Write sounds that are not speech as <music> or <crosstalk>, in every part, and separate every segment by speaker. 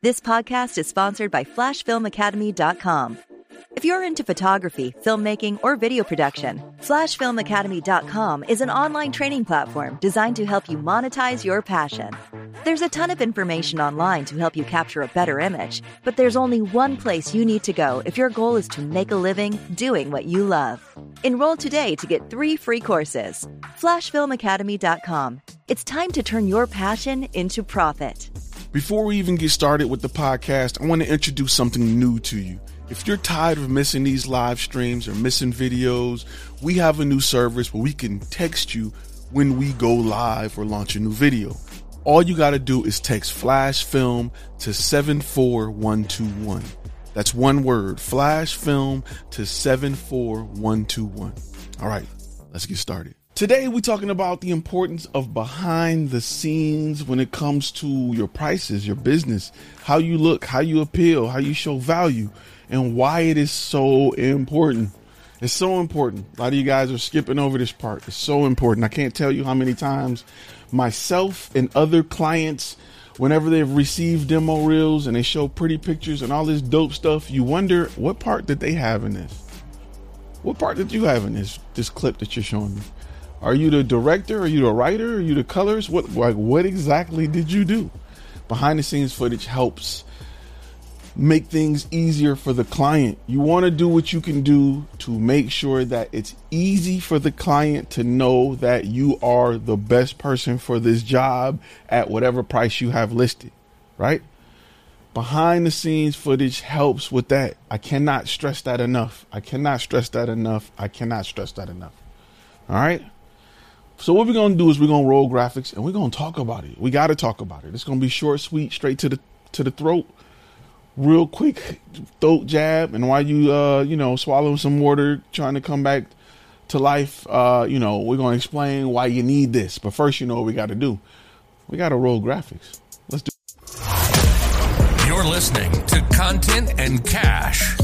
Speaker 1: This podcast is sponsored by FlashFilmAcademy.com. If you're into photography, filmmaking, or video production, FlashFilmAcademy.com is an online training platform designed to help you monetize your passion. There's a ton of information online to help you capture a better image, but there's only one place you need to go if your goal is to make a living doing what you love. Enroll today to get three free courses. FlashFilmAcademy.com. It's time to turn your passion into profit.
Speaker 2: Before we even get started with the podcast, I want to introduce something new to you. If you're tired of missing these live streams or missing videos, we have a new service where we can text you when we go live or launch a new video. All you got to do is text flash film to 74121. That's one word, flash film to 74121. All right, let's get started. Today, we're talking about the importance of behind the scenes when it comes to your prices, your business, how you look, how you appeal, how you show value, and why it is so important. It's so important. A lot of you guys are skipping over this part. It's so important. I can't tell you how many times myself and other clients, whenever they've received demo reels and they show pretty pictures and all this dope stuff, you wonder what part did they have in this? What part did you have in this this clip that you're showing me? Are you the director? Are you the writer? Are you the colors? What like what exactly did you do? Behind the scenes footage helps make things easier for the client. You want to do what you can do to make sure that it's easy for the client to know that you are the best person for this job at whatever price you have listed, right? Behind the scenes footage helps with that. I cannot stress that enough. I cannot stress that enough. I cannot stress that enough. All right? So what we're gonna do is we're gonna roll graphics and we're gonna talk about it. We gotta talk about it. It's gonna be short, sweet, straight to the to the throat, real quick throat jab. And while you uh you know swallowing some water, trying to come back to life, uh you know we're gonna explain why you need this. But first, you know what we got to do. We got to roll graphics. Let's do.
Speaker 3: You're listening to Content and Cash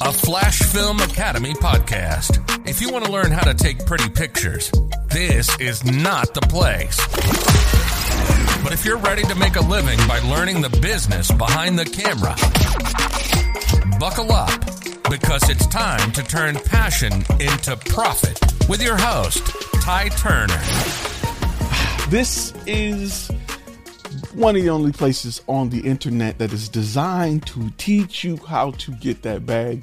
Speaker 3: a Flash Film Academy podcast. If you want to learn how to take pretty pictures, this is not the place. But if you're ready to make a living by learning the business behind the camera, buckle up because it's time to turn passion into profit with your host, Ty Turner.
Speaker 2: This is one of the only places on the internet that is designed to teach you how to get that bag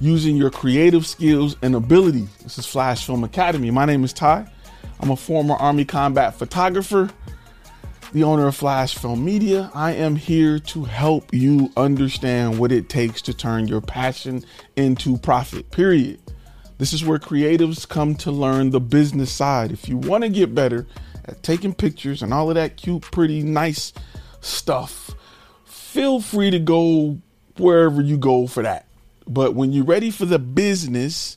Speaker 2: using your creative skills and ability. This is Flash Film Academy. My name is Ty. I'm a former Army combat photographer, the owner of Flash Film Media. I am here to help you understand what it takes to turn your passion into profit, period. This is where creatives come to learn the business side. If you want to get better, at taking pictures and all of that cute, pretty, nice stuff, feel free to go wherever you go for that. But when you're ready for the business,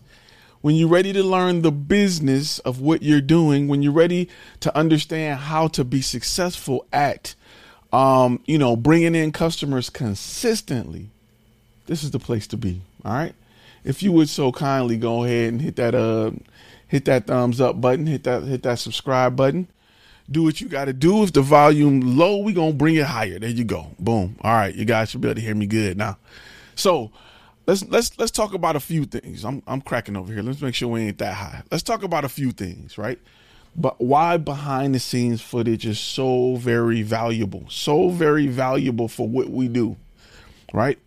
Speaker 2: when you're ready to learn the business of what you're doing, when you're ready to understand how to be successful at, um, you know, bringing in customers consistently, this is the place to be. All right. If you would so kindly go ahead and hit that uh hit that thumbs up button, hit that hit that subscribe button do what you got to do. If the volume low, we gonna bring it higher. There you go. Boom. All right, you guys should be able to hear me good now. So let's let's let's talk about a few things. I'm I'm cracking over here. Let's make sure we ain't that high. Let's talk about a few things, right? But why behind the scenes footage is so very valuable, so very valuable for what we do, right?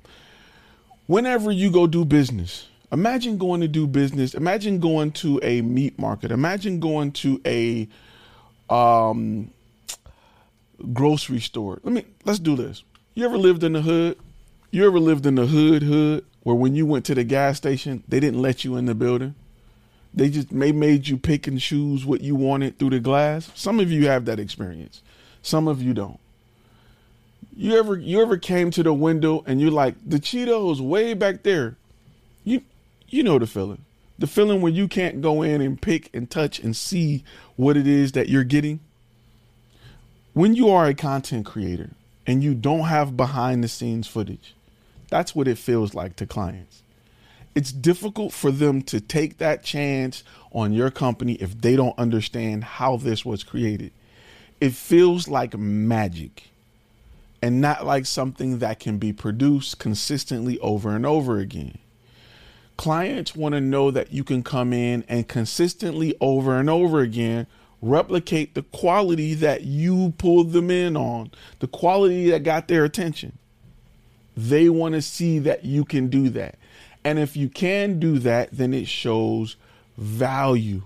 Speaker 2: Whenever you go do business, Imagine going to do business. Imagine going to a meat market. Imagine going to a um, grocery store. Let me let's do this. You ever lived in the hood? You ever lived in the hood hood where when you went to the gas station, they didn't let you in the building? They just may made you pick and choose what you wanted through the glass. Some of you have that experience. Some of you don't. You ever you ever came to the window and you're like, the Cheetos way back there. You you know the feeling. The feeling when you can't go in and pick and touch and see what it is that you're getting. When you are a content creator and you don't have behind the scenes footage, that's what it feels like to clients. It's difficult for them to take that chance on your company if they don't understand how this was created. It feels like magic and not like something that can be produced consistently over and over again. Clients want to know that you can come in and consistently over and over again replicate the quality that you pulled them in on, the quality that got their attention. They want to see that you can do that. And if you can do that, then it shows value.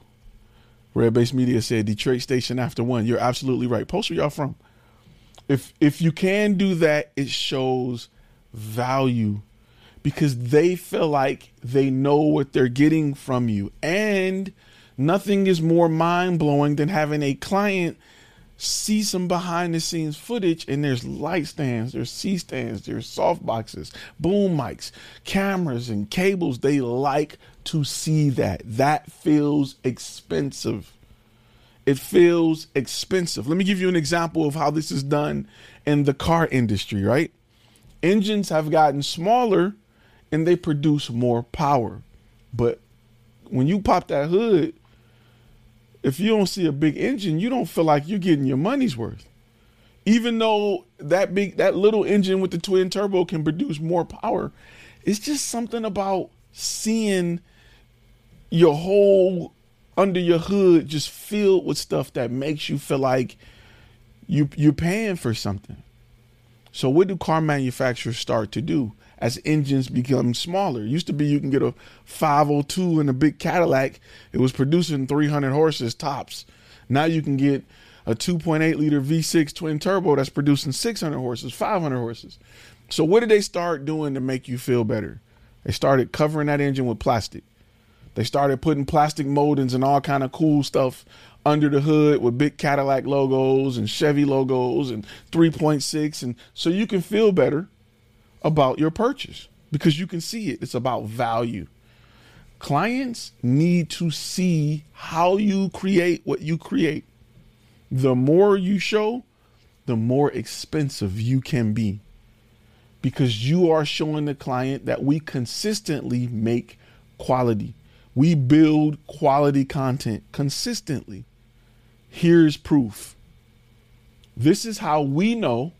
Speaker 2: Red Base Media said Detroit Station after one. You're absolutely right. Post where y'all from. If if you can do that, it shows value because they feel like they know what they're getting from you. And nothing is more mind blowing than having a client see some behind the scenes footage and there's light stands, there's C stands, there's soft boxes, boom mics, cameras, and cables. They like to see that. That feels expensive. It feels expensive. Let me give you an example of how this is done in the car industry, right? Engines have gotten smaller and they produce more power. But when you pop that hood, if you don't see a big engine, you don't feel like you're getting your money's worth. Even though that big that little engine with the twin turbo can produce more power, it's just something about seeing your whole under your hood just filled with stuff that makes you feel like you you're paying for something. So what do car manufacturers start to do? As engines become smaller. Used to be you can get a 502 in a big Cadillac. It was producing 300 horses tops. Now you can get a 2.8 liter V6 twin turbo that's producing 600 horses, 500 horses. So what did they start doing to make you feel better? They started covering that engine with plastic. They started putting plastic moldings and all kind of cool stuff under the hood with big Cadillac logos and Chevy logos and 3.6 and so you can feel better about your purchase because you can see it. It's about value. Clients need to see how you create what you create. The more you show, the more expensive you can be because you are showing the client that we consistently make quality. We build quality content consistently. Here's proof. This is how we know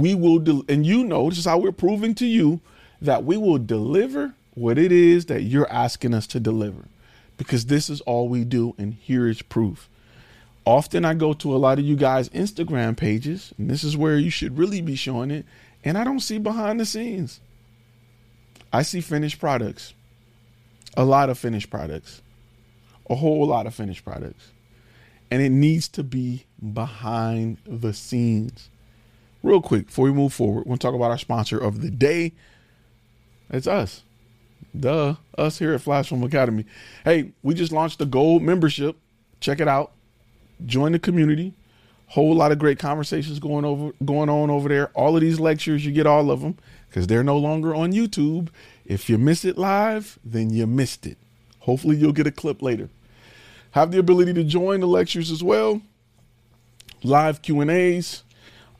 Speaker 2: we will, and you know, this is how we're proving to you that we will deliver what it is that you're asking us to deliver because this is all we do. And here is proof. Often I go to a lot of you guys' Instagram pages, and this is where you should really be showing it. And I don't see behind the scenes. I see finished products, a lot of finished products, a whole lot of finished products. And it needs to be behind the scenes real quick before we move forward, we'll talk about our sponsor of the day. It's us. Duh, us here at Flash Film Academy. Hey, we just launched the gold membership. Check it out. Join the community. Whole lot of great conversations going over going on over there. All of these lectures, you get all of them because they're no longer on YouTube. If you miss it live, then you missed it. Hopefully you'll get a clip later. Have the ability to join the lectures as well. Live Q&As,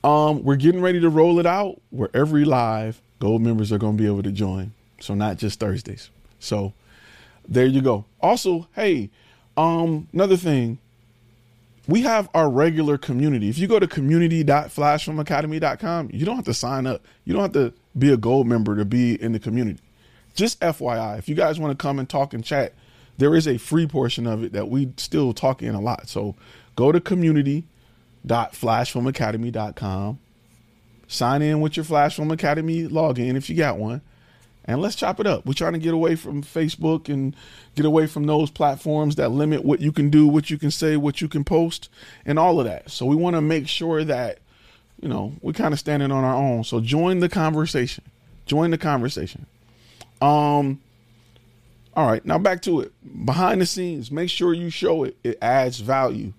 Speaker 2: um, we're getting ready to roll it out where every live gold members are going to be able to join. So not just Thursdays. So there you go. Also, hey, um, another thing, we have our regular community. If you go to community.flashfilmacademy.com, you don't have to sign up. You don't have to be a gold member to be in the community. Just FYI, if you guys want to come and talk and chat, there is a free portion of it that we still talk in a lot. So go to community flashfilmacademy.com. Sign in with your Flash Film Academy login if you got one, and let's chop it up. We're trying to get away from Facebook and get away from those platforms that limit what you can do, what you can say, what you can post, and all of that. So we want to make sure that, you know, we're kind of standing on our own. So join the conversation. Join the conversation. Um, all right, now back to it. Behind the scenes, make sure you show it. It adds value.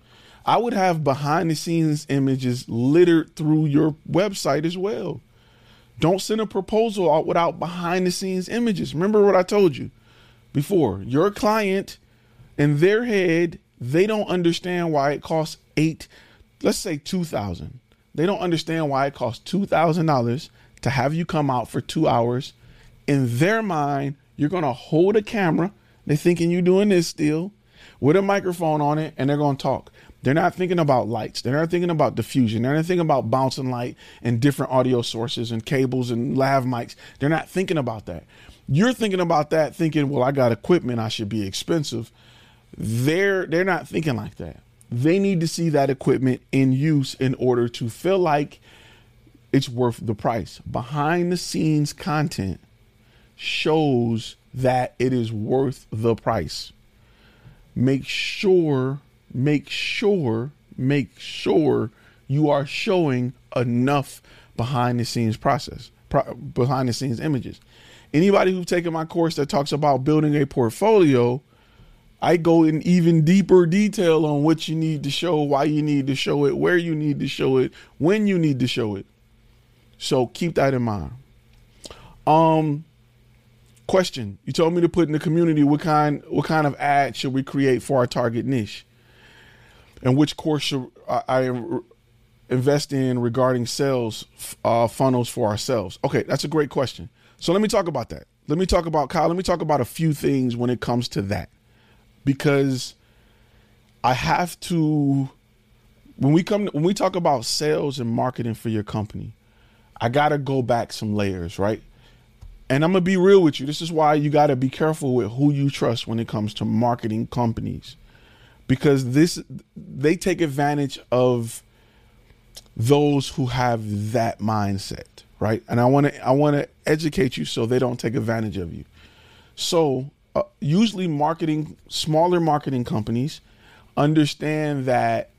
Speaker 2: I would have behind the scenes images littered through your website as well. Don't send a proposal out without behind the scenes images. Remember what I told you before. Your client in their head, they don't understand why it costs eight, let's say two thousand. They don't understand why it costs two thousand dollars to have you come out for two hours. In their mind, you're gonna hold a camera. They're thinking you're doing this still with a microphone on it, and they're gonna talk. They're not thinking about lights. They're not thinking about diffusion. They're not thinking about bouncing light and different audio sources and cables and lav mics. They're not thinking about that. You're thinking about that, thinking, well, I got equipment, I should be expensive. They're they're not thinking like that. They need to see that equipment in use in order to feel like it's worth the price. Behind the scenes content shows that it is worth the price. Make sure make sure, make sure you are showing enough behind the scenes process, pro- behind the scenes images. Anybody who's taken my course that talks about building a portfolio, I go in even deeper detail on what you need to show, why you need to show it, where you need to show it, when you need to show it. So keep that in mind. Um question, you told me to put in the community what kind what kind of ad should we create for our target niche? And which course should I invest in regarding sales uh, funnels for ourselves? Okay, that's a great question. So let me talk about that. Let me talk about Kyle. Let me talk about a few things when it comes to that, because I have to. When we come, when we talk about sales and marketing for your company, I gotta go back some layers, right? And I'm gonna be real with you. This is why you gotta be careful with who you trust when it comes to marketing companies because this they take advantage of those who have that mindset, right? And I want to I want to educate you so they don't take advantage of you. So, uh, usually marketing smaller marketing companies understand that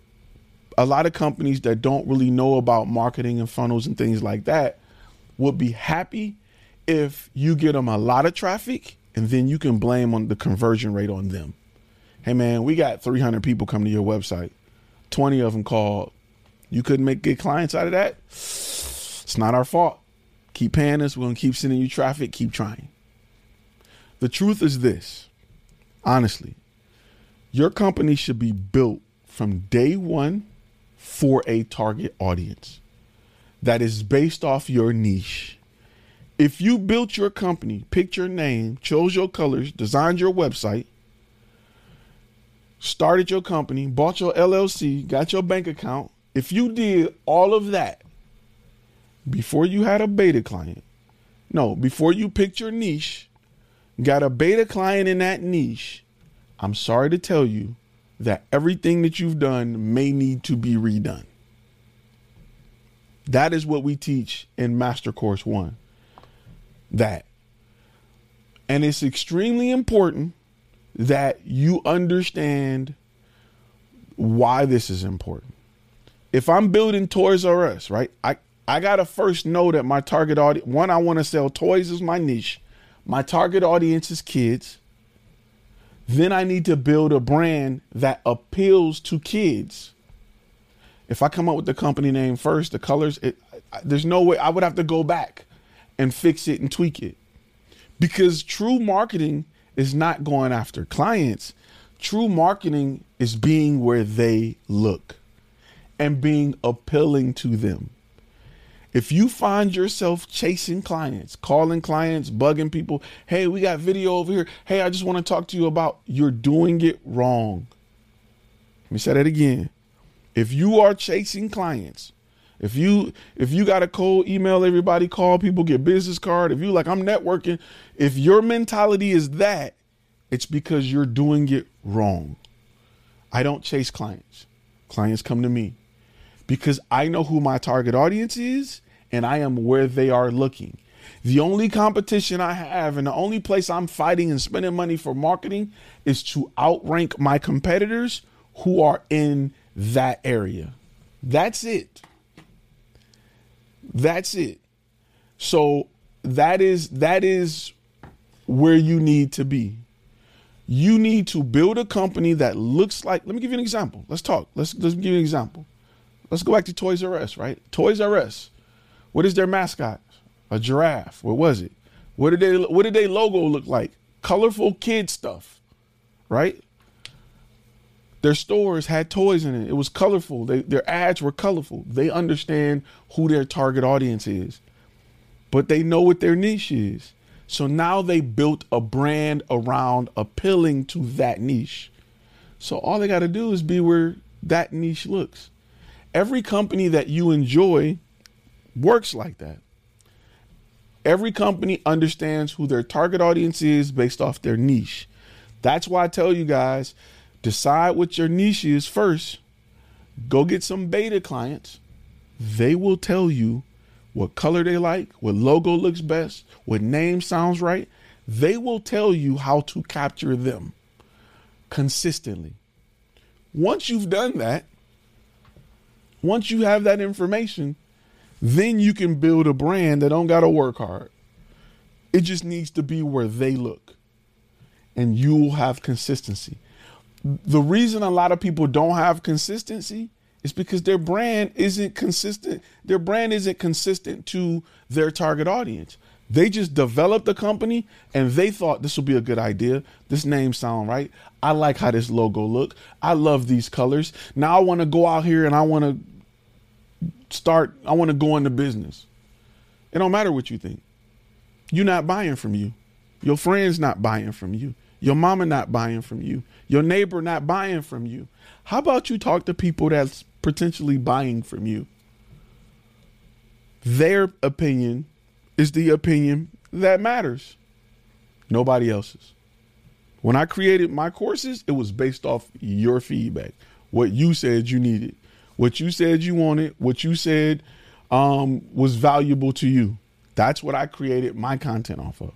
Speaker 2: a lot of companies that don't really know about marketing and funnels and things like that would be happy if you get them a lot of traffic and then you can blame on the conversion rate on them hey man, we got 300 people come to your website. 20 of them called. You couldn't make good clients out of that? It's not our fault. Keep paying us. We're going to keep sending you traffic. Keep trying. The truth is this honestly, your company should be built from day one for a target audience that is based off your niche. If you built your company, picked your name, chose your colors, designed your website, started your company, bought your LLC, got your bank account, if you did all of that before you had a beta client, no, before you picked your niche, got a beta client in that niche, I'm sorry to tell you that everything that you've done may need to be redone. That is what we teach in Master Course 1. That. And it's extremely important that you understand why this is important. If I'm building Toys R Us, right? I I gotta first know that my target audience. One, I want to sell toys is my niche. My target audience is kids. Then I need to build a brand that appeals to kids. If I come up with the company name first, the colors, it, there's no way I would have to go back and fix it and tweak it. Because true marketing is not going after clients. True marketing is being where they look and being appealing to them. If you find yourself chasing clients, calling clients, bugging people, hey, we got video over here. Hey, I just want to talk to you about, you're doing it wrong. Let me say that again. If you are chasing clients, if you if you got a cold email everybody, call people, get business card. If you like I'm networking, if your mentality is that, it's because you're doing it wrong. I don't chase clients. Clients come to me because I know who my target audience is and I am where they are looking. The only competition I have and the only place I'm fighting and spending money for marketing is to outrank my competitors who are in that area. That's it. That's it. So that is that is where you need to be. You need to build a company that looks like let me give you an example. Let's talk. Let's let's give you an example. Let's go back to Toys R Us, right? Toys R Us. What is their mascot? A giraffe. What was it? What did they what did their logo look like? Colorful kid stuff. Right? Their stores had toys in it. It was colorful. They, their ads were colorful. They understand who their target audience is, but they know what their niche is. So now they built a brand around appealing to that niche. So all they got to do is be where that niche looks. Every company that you enjoy works like that. Every company understands who their target audience is based off their niche. That's why I tell you guys Decide what your niche is first. Go get some beta clients. They will tell you what color they like, what logo looks best, what name sounds right. They will tell you how to capture them consistently. Once you've done that, once you have that information, then you can build a brand that don't got to work hard. It just needs to be where they look. And you will have consistency the reason a lot of people don't have consistency is because their brand isn't consistent. Their brand isn't consistent to their target audience. They just developed a company and they thought this will be a good idea. This name sound right. I like how this logo look. I love these colors. Now I want to go out here and I want to start I want to go into business. It don't matter what you think. You're not buying from you. Your friends not buying from you. Your mama not buying from you. Your neighbor not buying from you. How about you talk to people that's potentially buying from you? Their opinion is the opinion that matters. Nobody else's. When I created my courses, it was based off your feedback, what you said you needed, what you said you wanted, what you said um, was valuable to you. That's what I created my content off of.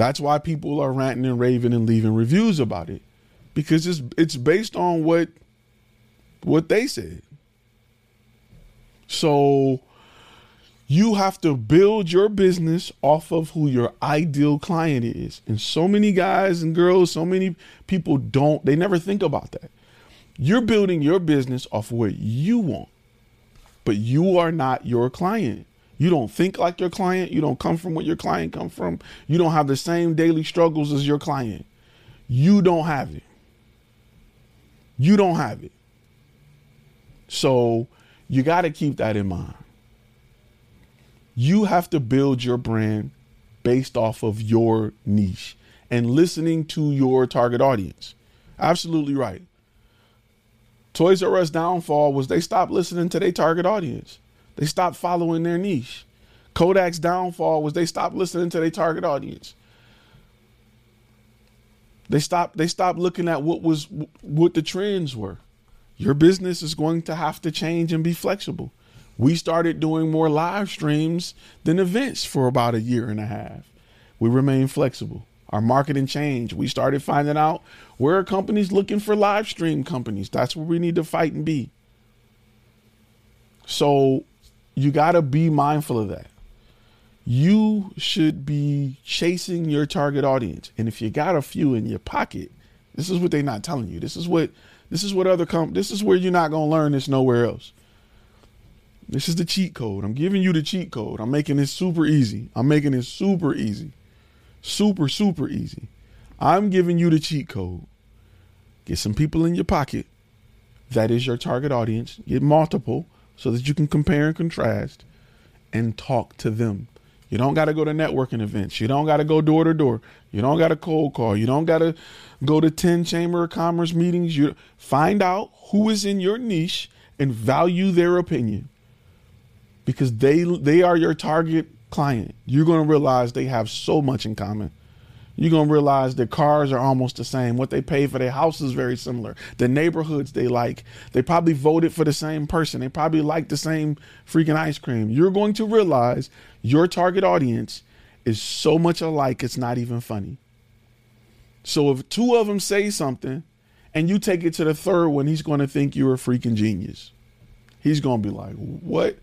Speaker 2: That's why people are ranting and raving and leaving reviews about it because it's it's based on what what they said. So you have to build your business off of who your ideal client is. And so many guys and girls, so many people don't, they never think about that. You're building your business off of what you want, but you are not your client. You don't think like your client. You don't come from what your client come from. You don't have the same daily struggles as your client. You don't have it. You don't have it. So you got to keep that in mind. You have to build your brand based off of your niche and listening to your target audience. Absolutely right. Toys R Us downfall was they stopped listening to their target audience. They stopped following their niche. Kodak's downfall was they stopped listening to their target audience. They stopped they stopped looking at what was what the trends were. Your business is going to have to change and be flexible. We started doing more live streams than events for about a year and a half. We remain flexible. Our marketing changed. We started finding out where companies looking for live stream companies. That's where we need to fight and be. So you got to be mindful of that. You should be chasing your target audience. And if you got a few in your pocket, this is what they're not telling you. This is what this is what other com this is where you're not gonna learn this nowhere else. This is the cheat code. I'm giving you the cheat code. I'm making it super easy. I'm making it super easy. Super, super easy. I'm giving you the cheat code. Get some people in your pocket. That is your target audience. Get multiple so that you can compare and contrast and talk to them. You don't got to go to networking events. You don't got to go door to door. You don't got to cold call. You don't got to go to 10 chamber of commerce meetings. You find out who is in your niche and value their opinion. Because they they are your target client. You're going to realize they have so much in common. You're gonna realize their cars are almost the same. What they pay for their house is very similar. The neighborhoods they like, they probably voted for the same person. They probably like the same freaking ice cream. You're going to realize your target audience is so much alike, it's not even funny. So if two of them say something and you take it to the third one, he's going to think you're a freaking genius. He's going to be like, what?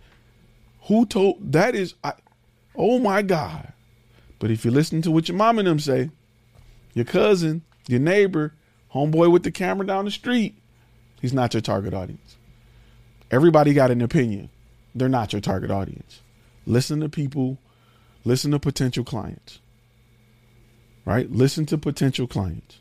Speaker 2: Who told that is I, oh my God. But if you listen to what your mom and them say, your cousin, your neighbor, homeboy with the camera down the street, he's not your target audience. Everybody got an opinion. They're not your target audience. Listen to people, listen to potential clients. Right? Listen to potential clients.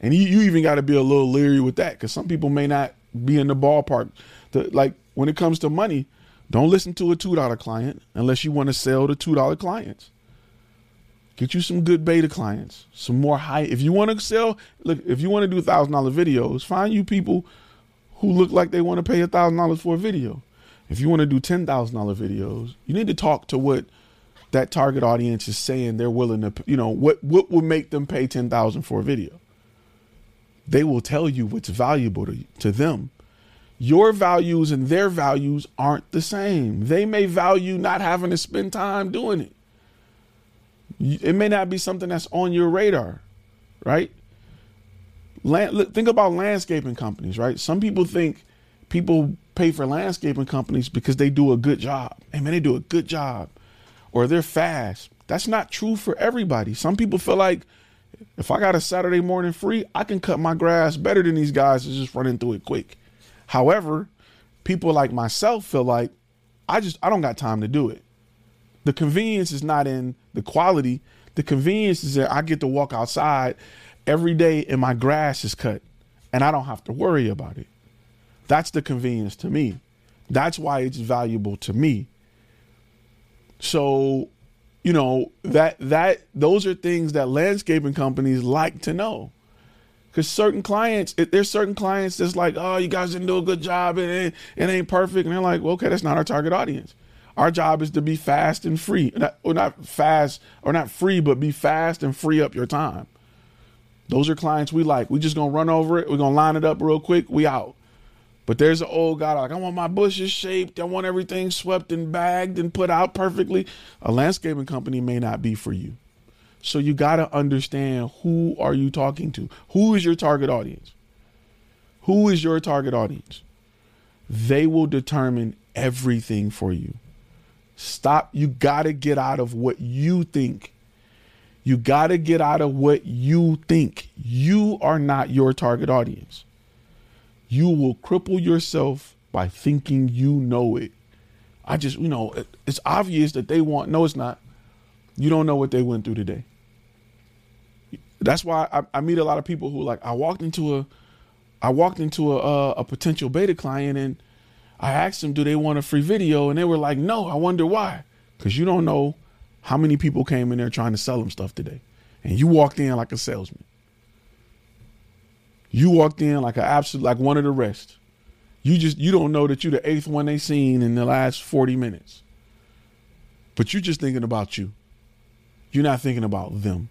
Speaker 2: And you, you even got to be a little leery with that because some people may not be in the ballpark. To, like when it comes to money, don't listen to a $2 client unless you want to sell to $2 clients. Get you some good beta clients, some more high. If you want to sell, look, if you want to do thousand dollar videos, find you people who look like they want to pay a thousand dollars for a video. If you want to do ten thousand dollar videos, you need to talk to what that target audience is saying they're willing to. You know what what would make them pay ten thousand for a video. They will tell you what's valuable to to them your values and their values aren't the same. They may value not having to spend time doing it. It may not be something that's on your radar, right? Land, think about landscaping companies, right? Some people think people pay for landscaping companies because they do a good job. Hey man, they do a good job, or they're fast. That's not true for everybody. Some people feel like if I got a Saturday morning free, I can cut my grass better than these guys that's just running through it quick. However, people like myself feel like I just I don't got time to do it. The convenience is not in the quality. The convenience is that I get to walk outside every day and my grass is cut and I don't have to worry about it. That's the convenience to me. That's why it's valuable to me. So, you know, that that those are things that landscaping companies like to know. Because certain clients, there's certain clients that's like, oh, you guys didn't do a good job and it, it ain't perfect. And they're like, well, okay, that's not our target audience. Our job is to be fast and free. Not, or not fast, or not free, but be fast and free up your time. Those are clients we like. We just gonna run over it. We're gonna line it up real quick. We out. But there's an old guy like, I want my bushes shaped. I want everything swept and bagged and put out perfectly. A landscaping company may not be for you. So you got to understand who are you talking to? Who is your target audience? Who is your target audience? They will determine everything for you. Stop. You got to get out of what you think. You got to get out of what you think. You are not your target audience. You will cripple yourself by thinking you know it. I just, you know, it's obvious that they want, no, it's not. You don't know what they went through today. That's why I, I, meet a lot of people who like I walked into a I walked into a, a, a potential beta client and I asked them, do they want a free video? And they were like, no. I wonder why. Because you don't know how many people came in there trying to sell them stuff today. And you walked in like a salesman. You walked in like an absolute, like one of the rest. You just, you don't know that you're the eighth one they seen in the last 40 minutes. But you're just thinking about you. You're not thinking about them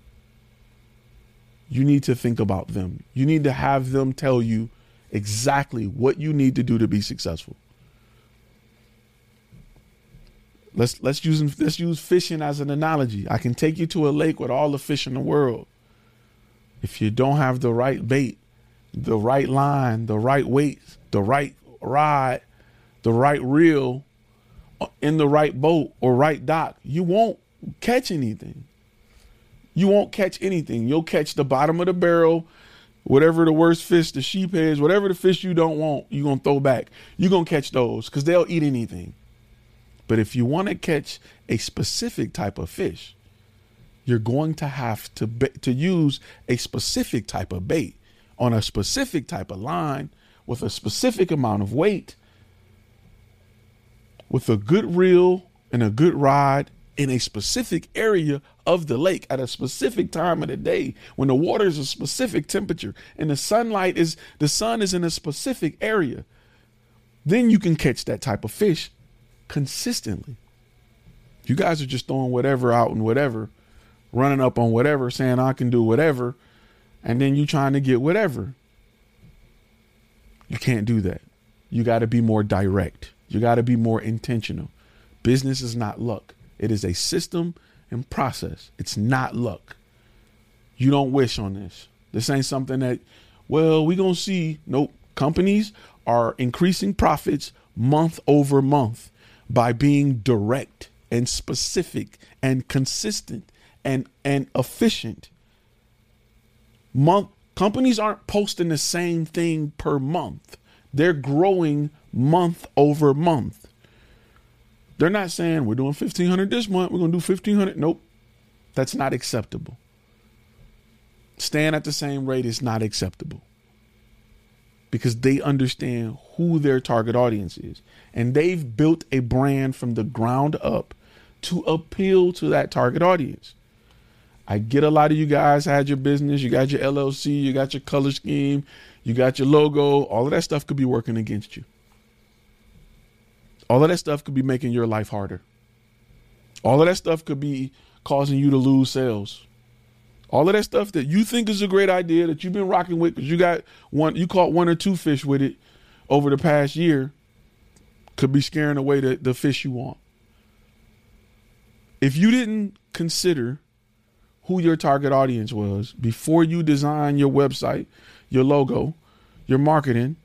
Speaker 2: you need to think about them. You need to have them tell you exactly what you need to do to be successful. Let's let's use let's use fishing as an analogy. I can take you to a lake with all the fish in the world. If you don't have the right bait, the right line, the right weight, the right rod, the right reel, uh, in the right boat or right dock, you won't catch anything you won't catch anything. You'll catch the bottom of the barrel, whatever the worst fish, the sheep heads, whatever the fish you don't want, you're going to throw back. You're going to catch those because they'll eat anything. But if you want to catch a specific type of fish, you're going to have to to use a specific type of bait on a specific type of line with a specific amount of weight with a good reel and a good rod in a specific area of the lake at a specific time of the day when the water is a specific temperature and the sunlight is the sun is in a specific area then you can catch that type of fish consistently you guys are just throwing whatever out and whatever running up on whatever, saying I can do whatever, and then you trying to get whatever. You can't do that. You got to be more direct. You got to be more intentional. Business is not luck. It is a system and process. It's not luck. You don't wish on this. This ain't something that, well, we to see. Nope. Companies are increasing profits month over month by being direct and specific and consistent and and efficient. Month companies aren't posting the same thing per month. They're growing month over month. They're not saying we're doing 1500 this month, we're going to do 1500. Nope. That's not acceptable. Staying at the same rate is not acceptable because they understand who their target audience is. And they've built a brand from the ground up to appeal to that target audience. I get a lot of you guys had your business, you got your LLC, you got your color scheme, you got your logo, all of that stuff could be working against you. All of that stuff could be making your life harder. All of that stuff could be causing you to lose sales. All of that stuff that you think is a great idea that you've been rocking with because you got one, you caught one or two fish with it over the past year, could be scaring away the, the fish you want. If you didn't consider who your target audience was before you design your website, your logo, your marketing,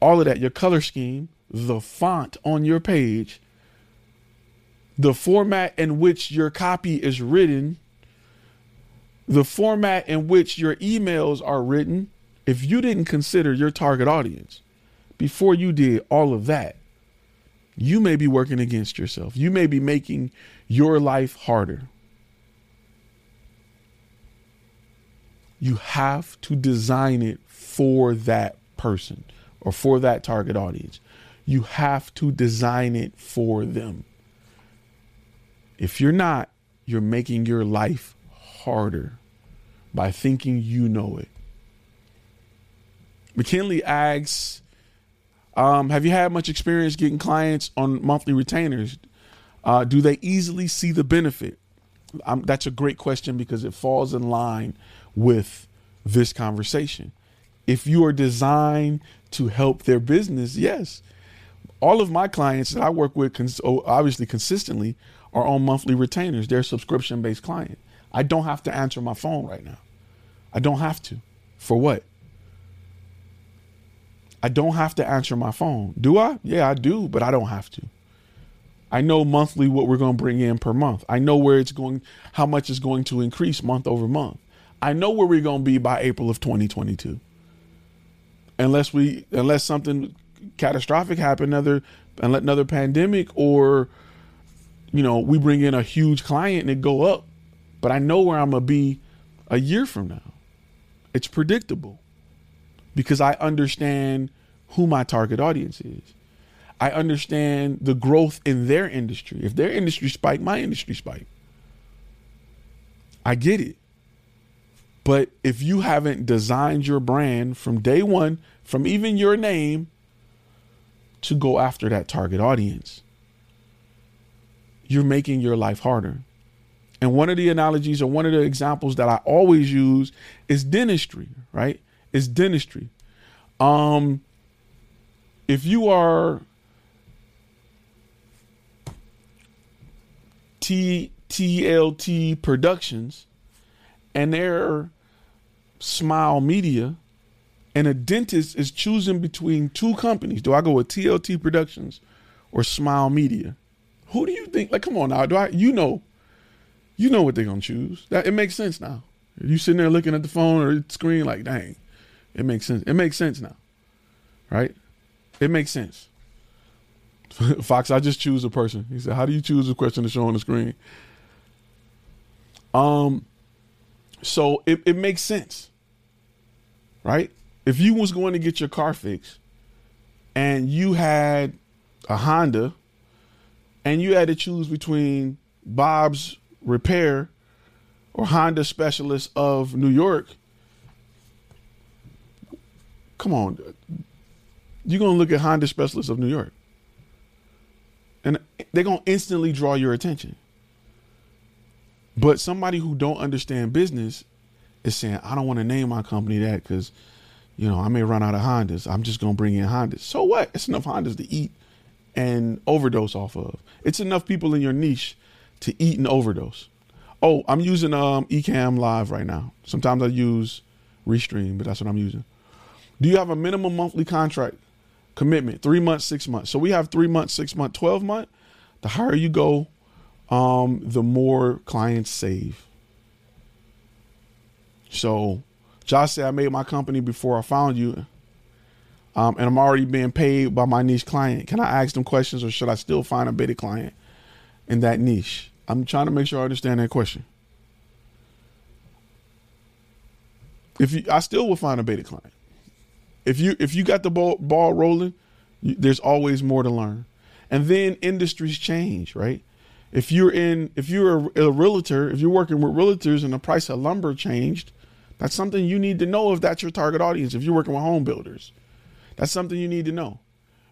Speaker 2: all of that, your color scheme, the font on your page, the format in which your copy is written, the format in which your emails are written, if you didn't consider your target audience before you did all of that, you may be working against yourself. You may be making your life harder. You have to design it for that person or for that target audience. You have to design it for them. If you're not, you're making your life harder by thinking you know it. McKinley asks, um, have you had much experience getting clients on monthly retainers? Uh, do they easily see the benefit? Um, that's a great question because it falls in line with this conversation. If you are designed to help their business, yes. All of my clients that I work with, cons- oh, obviously consistently, are on monthly retainers. They're subscription based client. I don't have to answer my phone right now. I don't have to. For what? I don't have to answer my phone. Do I? Yeah, I do, but I don't have to. I know monthly what we're going to bring in per month. I know where it's going, how much is going to increase month over month. I know where we're going to be by April of 2022. Unless we, unless something catastrophic happen, another, another pandemic, or you know, we bring in a huge client and it go up. But I know where I'm gonna be a year from now. It's predictable because I understand who my target audience is. I understand the growth in their industry. If their industry spike, my industry spike. I get it. But if you haven't designed your brand from day one, from even your name, to go after that target audience, you're making your life harder. And one of the analogies or one of the examples that I always use is dentistry, right? It's dentistry. Um, if you are T TLT Productions and they're Smile Media, and a dentist is choosing between two companies. Do I go with TLT Productions or Smile Media? Who do you think? Like, come on now. Do I? You know, you know what they're gonna choose. That it makes sense now. You sitting there looking at the phone or the screen, like, dang, it makes sense. It makes sense now, right? It makes sense. <laughs> Fox, I just choose a person. He said, "How do you choose a question to show on the screen?" Um, so it, it makes sense, right? If you was going to get your car fixed, and you had a Honda, and you had to choose between Bob's Repair or Honda Specialist of New York, come on, you're gonna look at Honda Specialist of New York and they're to instantly draw your attention. But somebody who don't understand business is saying, I don't want to name my company that because, you know, I may run out of Hondas. I'm just to bring in Hondas. So what? It's enough Hondas to eat and overdose off of. It's enough people in your niche to eat and overdose. Oh, I'm using um Ecamm Live right now. Sometimes I use Restream, but that's what I'm using. Do you have a minimum monthly contract commitment? Three months, six months. So we have three months, six months, twelve month. The higher you go, um, the more clients save. So Josh said I made my company before I found you. Um, and I'm already being paid by my niche client. Can I ask them questions or should I still find a beta client in that niche? I'm trying to make sure I understand that question. If you, I still will find a beta client. If you if you got the ball ball rolling, you, there's always more to learn. And then industries change, right? If you're in if you're a, a realtor, if you're working with realtors and the price of lumber changed, that's something you need to know if that's your target audience. If you're working with home builders, that's something you need to know.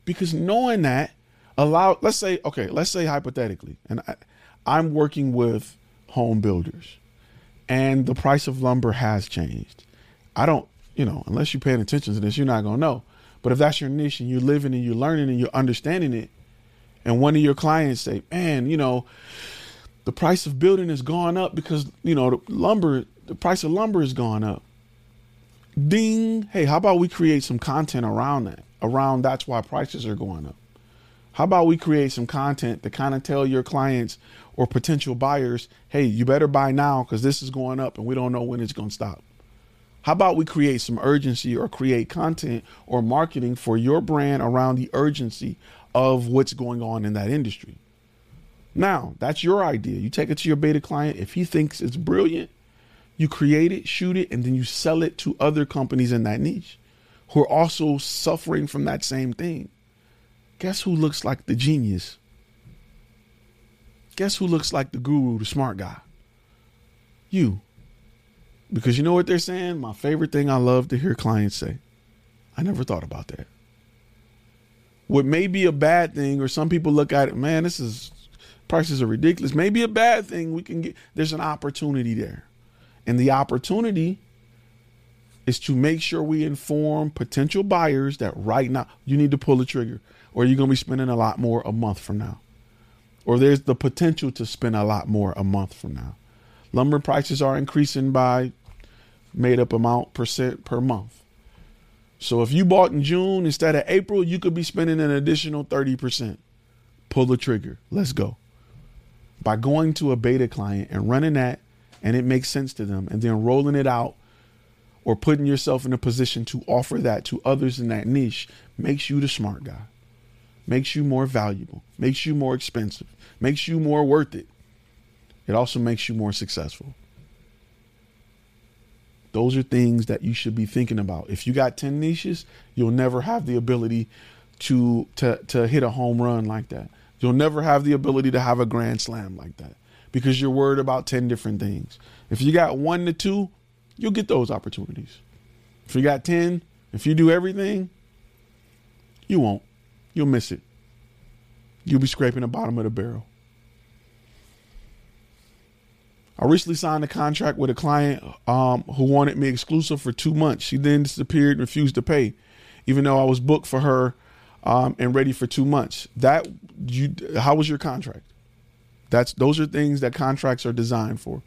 Speaker 2: Because knowing that allow let's say okay, let's say hypothetically, and I, I'm working with home builders and the price of lumber has changed. I don't, you know, unless you're paying attention to this, you're not going to know. But if that's your niche and you're living and you're learning and you're understanding it, and one of your clients say, man, you know, the price of building has gone up because, you know, the lumber, the price of lumber has gone up. Ding. Hey, how about we create some content around that? Around that's why prices are going up. How about we create some content to kind of tell your clients or potential buyers, hey, you better buy now because this is going up and we don't know when it's going to stop. How about we create some urgency or create content or marketing for your brand around the urgency of what's going on in that industry? Now, that's your idea. You take it to your beta client. If he thinks it's brilliant, you create it, shoot it, and then you sell it to other companies in that niche who are also suffering from that same thing. Guess who looks like the genius? Guess who looks like the guru, the smart guy? You. Because you know what they're saying? My favorite thing I love to hear clients say. I never thought about that. What may be a bad thing, or some people look at it, man, this is prices are ridiculous. Maybe a bad thing. We can get there's an opportunity there. And the opportunity is to make sure we inform potential buyers that right now you need to pull the trigger or you're going to be spending a lot more a month from now. Or there's the potential to spend a lot more a month from now. Lumber prices are increasing by made up amount percent per month. So if you bought in June instead of April, you could be spending an additional 30%. Pull the trigger. Let's go. By going to a beta client and running that and it makes sense to them and then rolling it out or putting yourself in a position to offer that to others in that niche makes you the smart guy. Makes you more valuable, makes you more expensive, makes you more worth it. It also makes you more successful. Those are things that you should be thinking about. If you got 10 niches, you'll never have the ability to to to hit a home run like that. You'll never have the ability to have a grand slam like that because you're worried about 10 different things. If you got 1 to 2, you'll get those opportunities. If you got 10, if you do everything, you won't. You'll miss it. You'll be scraping the bottom of the barrel. I recently signed a contract with a client um, who wanted me exclusive for two months. She then disappeared and refused to pay, even though I was booked for her um, and ready for two months. That you, how was your contract? That's those are things that contracts are designed for.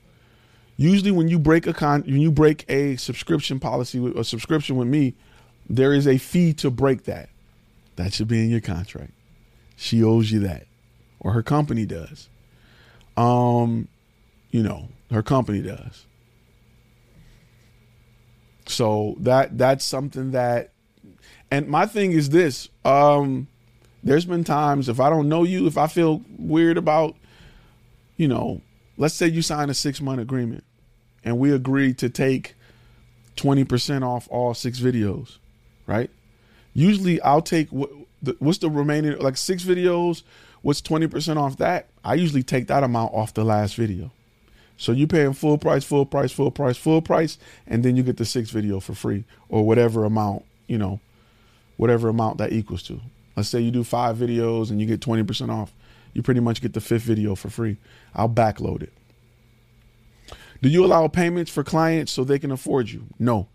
Speaker 2: Usually, when you break a con, when you break a subscription policy, a subscription with me, there is a fee to break that. That should be in your contract. She owes you that, or her company does. Um, you know, her company does. So that that's something that and my thing is this, um there's been times if I don't know you, if I feel weird about you know, let's say you sign a 6-month agreement and we agree to take 20% off all 6 videos, right? Usually I'll take what what's the remaining like 6 videos, what's 20% off that? I usually take that amount off the last video. So you're paying full price, full price, full price, full price, and then you get the sixth video for free or whatever amount, you know, whatever amount that equals to. Let's say you do five videos and you get 20% off. You pretty much get the fifth video for free. I'll backload it. Do you allow payments for clients so they can afford you? No.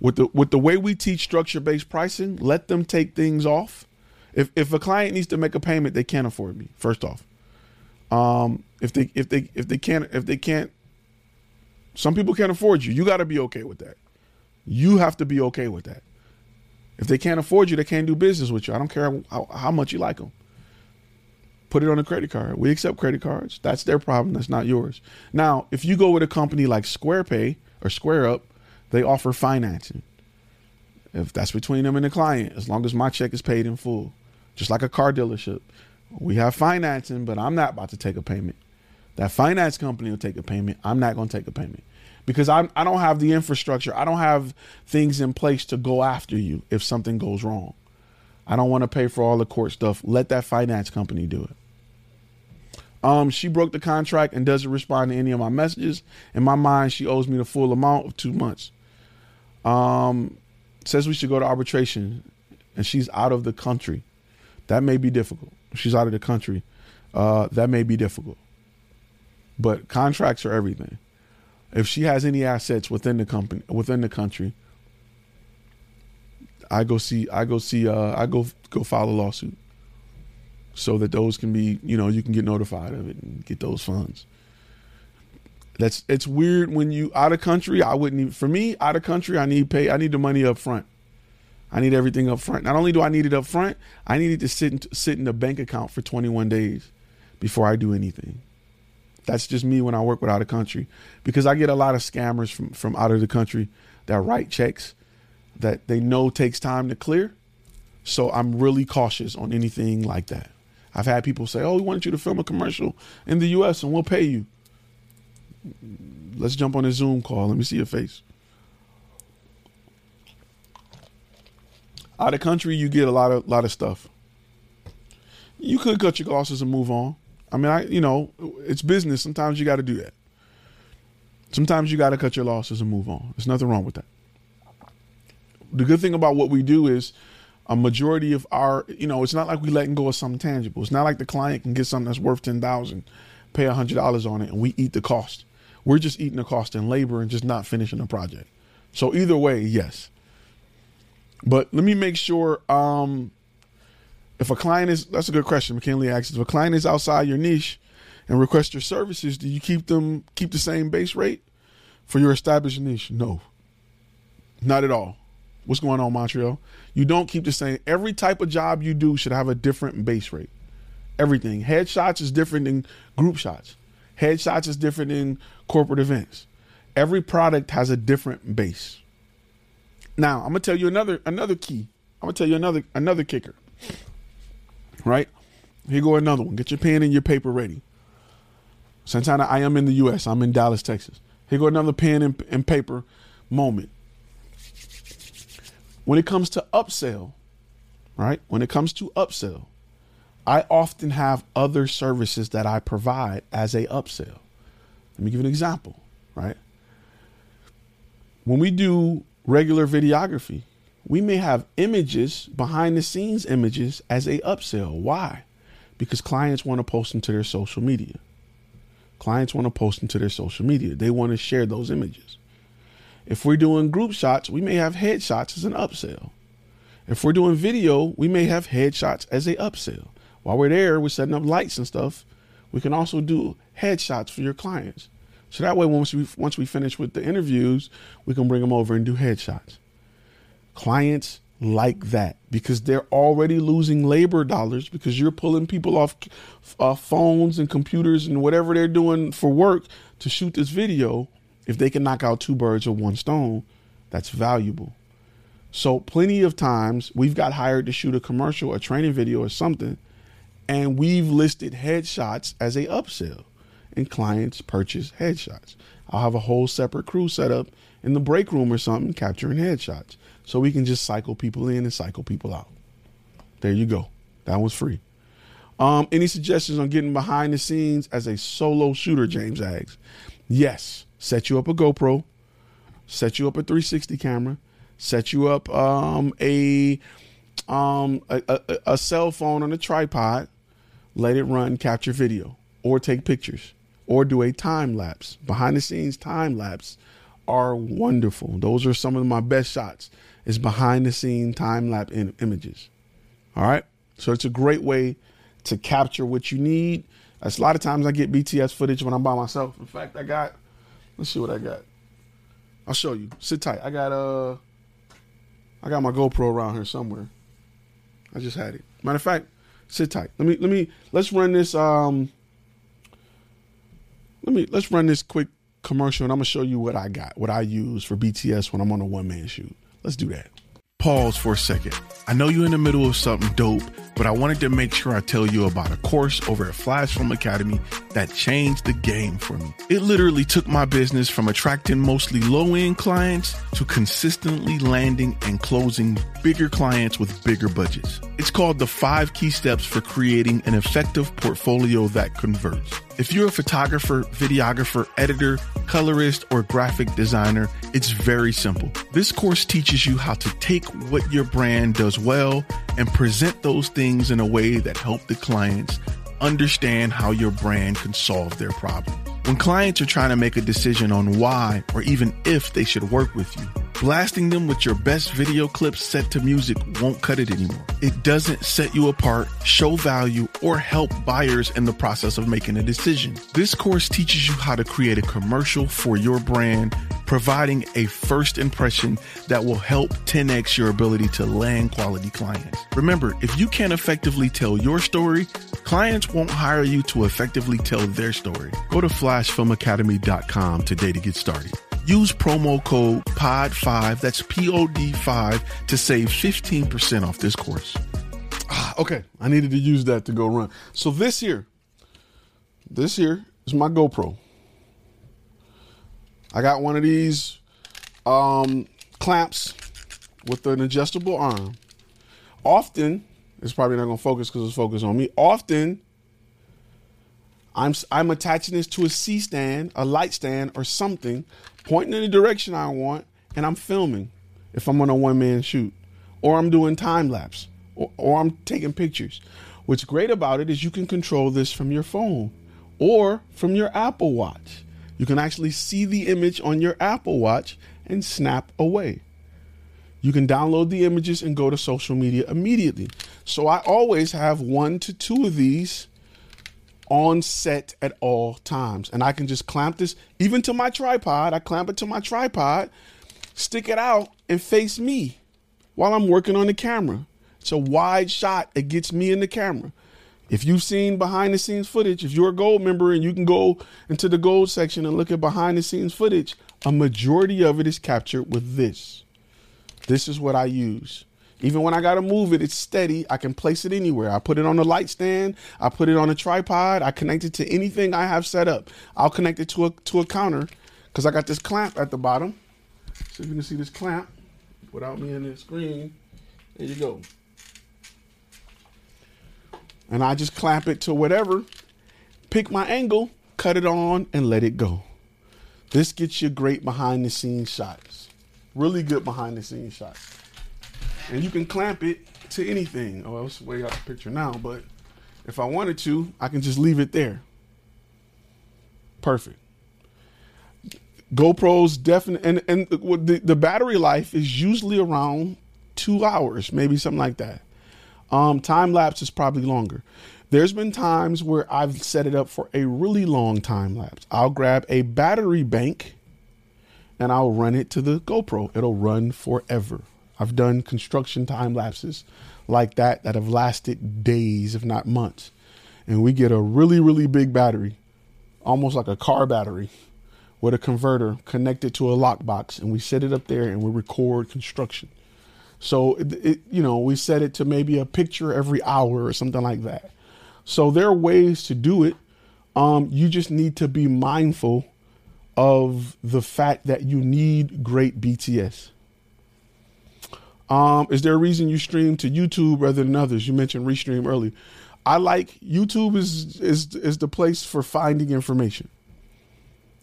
Speaker 2: With the with the way we teach structure based pricing, let them take things off. If if a client needs to make a payment, they can't afford me. First off, um, if they if they if they can't if they can't, some people can't afford you. You got to be okay with that. You have to be okay with that. If they can't afford you, they can't do business with you. I don't care how, how much you like them. Put it on a credit card. We accept credit cards. That's their problem. That's not yours. Now, if you go with a company like SquarePay or SquareUp, they offer financing. If that's between them and the client, as long as my check is paid in full, just like a car dealership, we have financing, but I'm not about to take a payment. That finance company will take a payment. I'm not going to take a payment because I'm, I don't have the infrastructure. I don't have things in place to go after you if something goes wrong. I don't want to pay for all the court stuff. Let that finance company do it. Um, she broke the contract and doesn't respond to any of my messages. In my mind, she owes me the full amount of two months. Um, says we should go to arbitration, and she's out of the country. That may be difficult. She's out of the country. Uh, that may be difficult. But contracts are everything. If she has any assets within the company, within the country, I go see, I go see, uh, I go go file a lawsuit, so that those can be, you know, you can get notified of it and get those funds. That's it's weird when you out of country. I wouldn't even for me out of country. I need pay. I need the money up front. I need everything up front. Not only do I need it up front, I need it to sit in, sit in the bank account for 21 days before I do anything. That's just me when I work with out of country because I get a lot of scammers from from out of the country that write checks that they know takes time to clear. So I'm really cautious on anything like that. I've had people say, "Oh, we want you to film a commercial in the U.S. and we'll pay you." Let's jump on a Zoom call. Let me see your face. Out of country, you get a lot of lot of stuff. You could cut your losses and move on. I mean, I you know, it's business. Sometimes you got to do that. Sometimes you got to cut your losses and move on. There's nothing wrong with that. The good thing about what we do is a majority of our, you know, it's not like we letting go of something tangible. It's not like the client can get something that's worth ten thousand, pay a hundred dollars on it, and we eat the cost. We're just eating the cost in labor and just not finishing the project. So either way, yes. But let me make sure um, if a client is that's a good question. McKinley asks if a client is outside your niche and request your services, do you keep them keep the same base rate for your established niche? No. Not at all. What's going on, Montreal? You don't keep the same. Every type of job you do should have a different base rate. Everything. Headshots is different than group shots. Headshots is different than corporate events. Every product has a different base. Now, I'm gonna tell you another another key. I'm gonna tell you another another kicker. Right? Here go another one. Get your pen and your paper ready. Santana, I am in the US. I'm in Dallas, Texas. Here go another pen and, and paper moment. When it comes to upsell, right? When it comes to upsell, I often have other services that I provide as a upsell. Let me give an example, right? When we do regular videography, we may have images, behind the scenes images, as a upsell. Why? Because clients want to post them to their social media. Clients want to post them to their social media. They want to share those images. If we're doing group shots, we may have headshots as an upsell. If we're doing video, we may have headshots as a upsell. While we're there, we're setting up lights and stuff. We can also do headshots for your clients. So that way, once we once we finish with the interviews, we can bring them over and do headshots. Clients like that because they're already losing labor dollars because you're pulling people off uh, phones and computers and whatever they're doing for work to shoot this video. If they can knock out two birds with one stone, that's valuable. So, plenty of times we've got hired to shoot a commercial, a training video, or something, and we've listed headshots as a upsell and clients purchase headshots. I'll have a whole separate crew set up in the break room or something capturing headshots. So we can just cycle people in and cycle people out. There you go. That was free. Um, any suggestions on getting behind the scenes as a solo shooter, James asks? Yes. Set you up a GoPro, set you up a 360 camera, set you up um, a, um, a, a, a cell phone on a tripod, let it run, capture video, or take pictures or do a time lapse. Behind the scenes time lapse are wonderful. Those are some of my best shots. Is behind the scene time lapse in- images. All right, so it's a great way to capture what you need. That's a lot of times I get BTS footage when I'm by myself. In fact, I got. Let's see what I got. I'll show you. Sit tight. I got uh I got my GoPro around here somewhere. I just had it. Matter of fact, sit tight. Let me let me let's run this um let me let's run this quick commercial and I'm gonna show you what I got, what I use for BTS when I'm on a one man shoot. Let's do that. Pause for a second. I know you're in the middle of something dope, but I wanted to make sure I tell you about a course over at Flash Film Academy that changed the game for me. It literally took my business from attracting mostly low end clients to consistently landing and closing bigger clients with bigger budgets. It's called the five key steps for creating an effective portfolio that converts. If you're a photographer, videographer, editor, colorist, or graphic designer, it's very simple. This course teaches you how to take what your brand does well and present those things in a way that help the clients understand how your brand can solve their problem. When clients are trying to make a decision on why or even if they should work with you, blasting them with your best video clips set to music won't cut it anymore. It doesn't set you apart, show value, or help buyers in the process of making a decision. This course teaches you how to create a commercial for your brand, providing a first impression that will help 10x your ability to land quality clients. Remember, if you can't effectively tell your story, clients won't hire you to effectively tell their story. Go to flashfilmacademy.com today to get started. Use promo code POD5, that's P O D 5, to save 15% off this course. Ah, okay, I needed to use that to go run. So this here, this here is my GoPro. I got one of these um, clamps with an adjustable arm. Often, it's probably not going to focus because it's focused on me. Often, I'm I'm attaching this to a C stand, a light stand, or something, pointing in the direction I want, and I'm filming. If I'm on a one man shoot, or I'm doing time lapse, or, or I'm taking pictures. What's great about it is you can control this from your phone or from your Apple Watch. You can actually see the image on your Apple Watch and snap away. You can download the images and go to social media immediately. So I always have one to two of these on set at all times. And I can just clamp this even to my tripod. I clamp it to my tripod, stick it out, and face me while I'm working on the camera. It's a wide shot. It gets me in the camera. If you've seen behind the scenes footage, if you're a gold member and you can go into the gold section and look at behind the scenes footage, a majority of it is captured with this. This is what I use. Even when I got to move it, it's steady. I can place it anywhere. I put it on a light stand. I put it on a tripod. I connect it to anything I have set up. I'll connect it to a to a counter because I got this clamp at the bottom. So if you can see this clamp without me in the screen, there you go. And I just clamp it to whatever, pick my angle, cut it on, and let it go. This gets you great behind the scenes shots. Really good behind the scenes shots. And you can clamp it to anything. Oh, it's way out the picture now, but if I wanted to, I can just leave it there. Perfect. GoPro's definitely and and the, the battery life is usually around two hours, maybe something like that. Um, time lapse is probably longer. There's been times where I've set it up for a really long time lapse. I'll grab a battery bank and I'll run it to the GoPro. It'll run forever. I've done construction time lapses like that that have lasted days, if not months. And we get a really, really big battery, almost like a car battery, with a converter connected to a lockbox. And we set it up there and we record construction. So, it, it, you know, we set it to maybe a picture every hour or something like that. So there are ways to do it. Um, you just need to be mindful of the fact that you need great BTS. Um, is there a reason you stream to YouTube rather than others? You mentioned Restream early. I like YouTube is is is the place for finding information.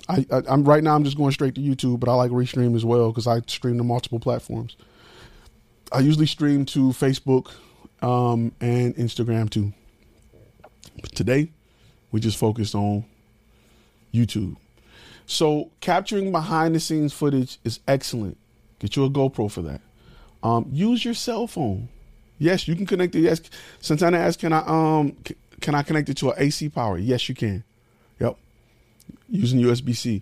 Speaker 2: I, I am right now I'm just going straight to YouTube, but I like Restream as well because I stream to multiple platforms. I usually stream to Facebook um, and Instagram too. But today, we just focused on YouTube. So capturing behind the scenes footage is excellent. Get you a GoPro for that. Um, use your cell phone. Yes, you can connect it. Yes, Santana asked, "Can I um can I connect it to an AC power?" Yes, you can. Yep, using USB C.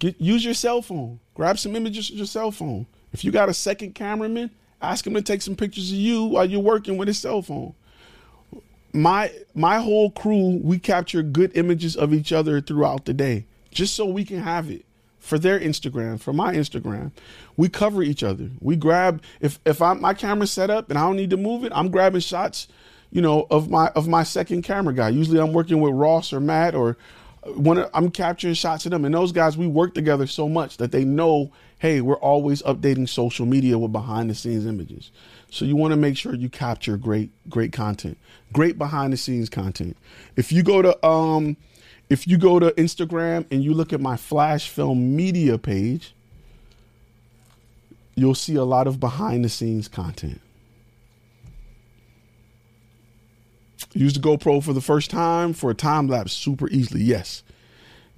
Speaker 2: Use your cell phone. Grab some images with your cell phone. If you got a second cameraman, ask him to take some pictures of you while you're working with his cell phone. My my whole crew, we capture good images of each other throughout the day, just so we can have it for their Instagram, for my Instagram. We cover each other. We grab if if I my camera's set up and I don't need to move it, I'm grabbing shots, you know, of my of my second camera guy. Usually I'm working with Ross or Matt or when I'm capturing shots of them. And those guys, we work together so much that they know, hey, we're always updating social media with behind the scenes images. So you want to make sure you capture great, great content, great behind the scenes content. If you go to um, if you go to Instagram and you look at my flash film media page, you'll see a lot of behind the scenes content. Use the GoPro for the first time for a time lapse super easily. Yes.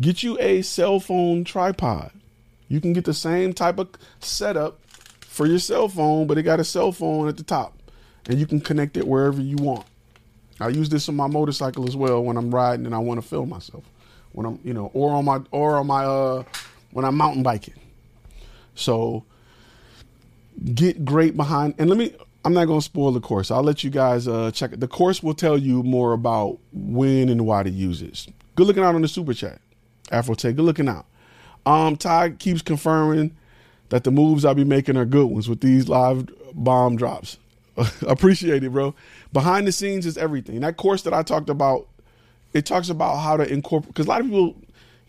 Speaker 2: Get you a cell phone tripod. You can get the same type of setup for your cell phone, but it got a cell phone at the top and you can connect it wherever you want. I use this on my motorcycle as well when I'm riding and I want to film myself. When I'm, you know, or on my or on my uh when I'm mountain biking. So get great behind and let me I'm not going to spoil the course. I'll let you guys uh, check it. The course will tell you more about when and why to use it. Good looking out on the super chat. Afro Tech, good looking out. Um, Ty keeps confirming that the moves I'll be making are good ones with these live bomb drops. <laughs> Appreciate it, bro. Behind the scenes is everything. That course that I talked about, it talks about how to incorporate. Because a lot of people, you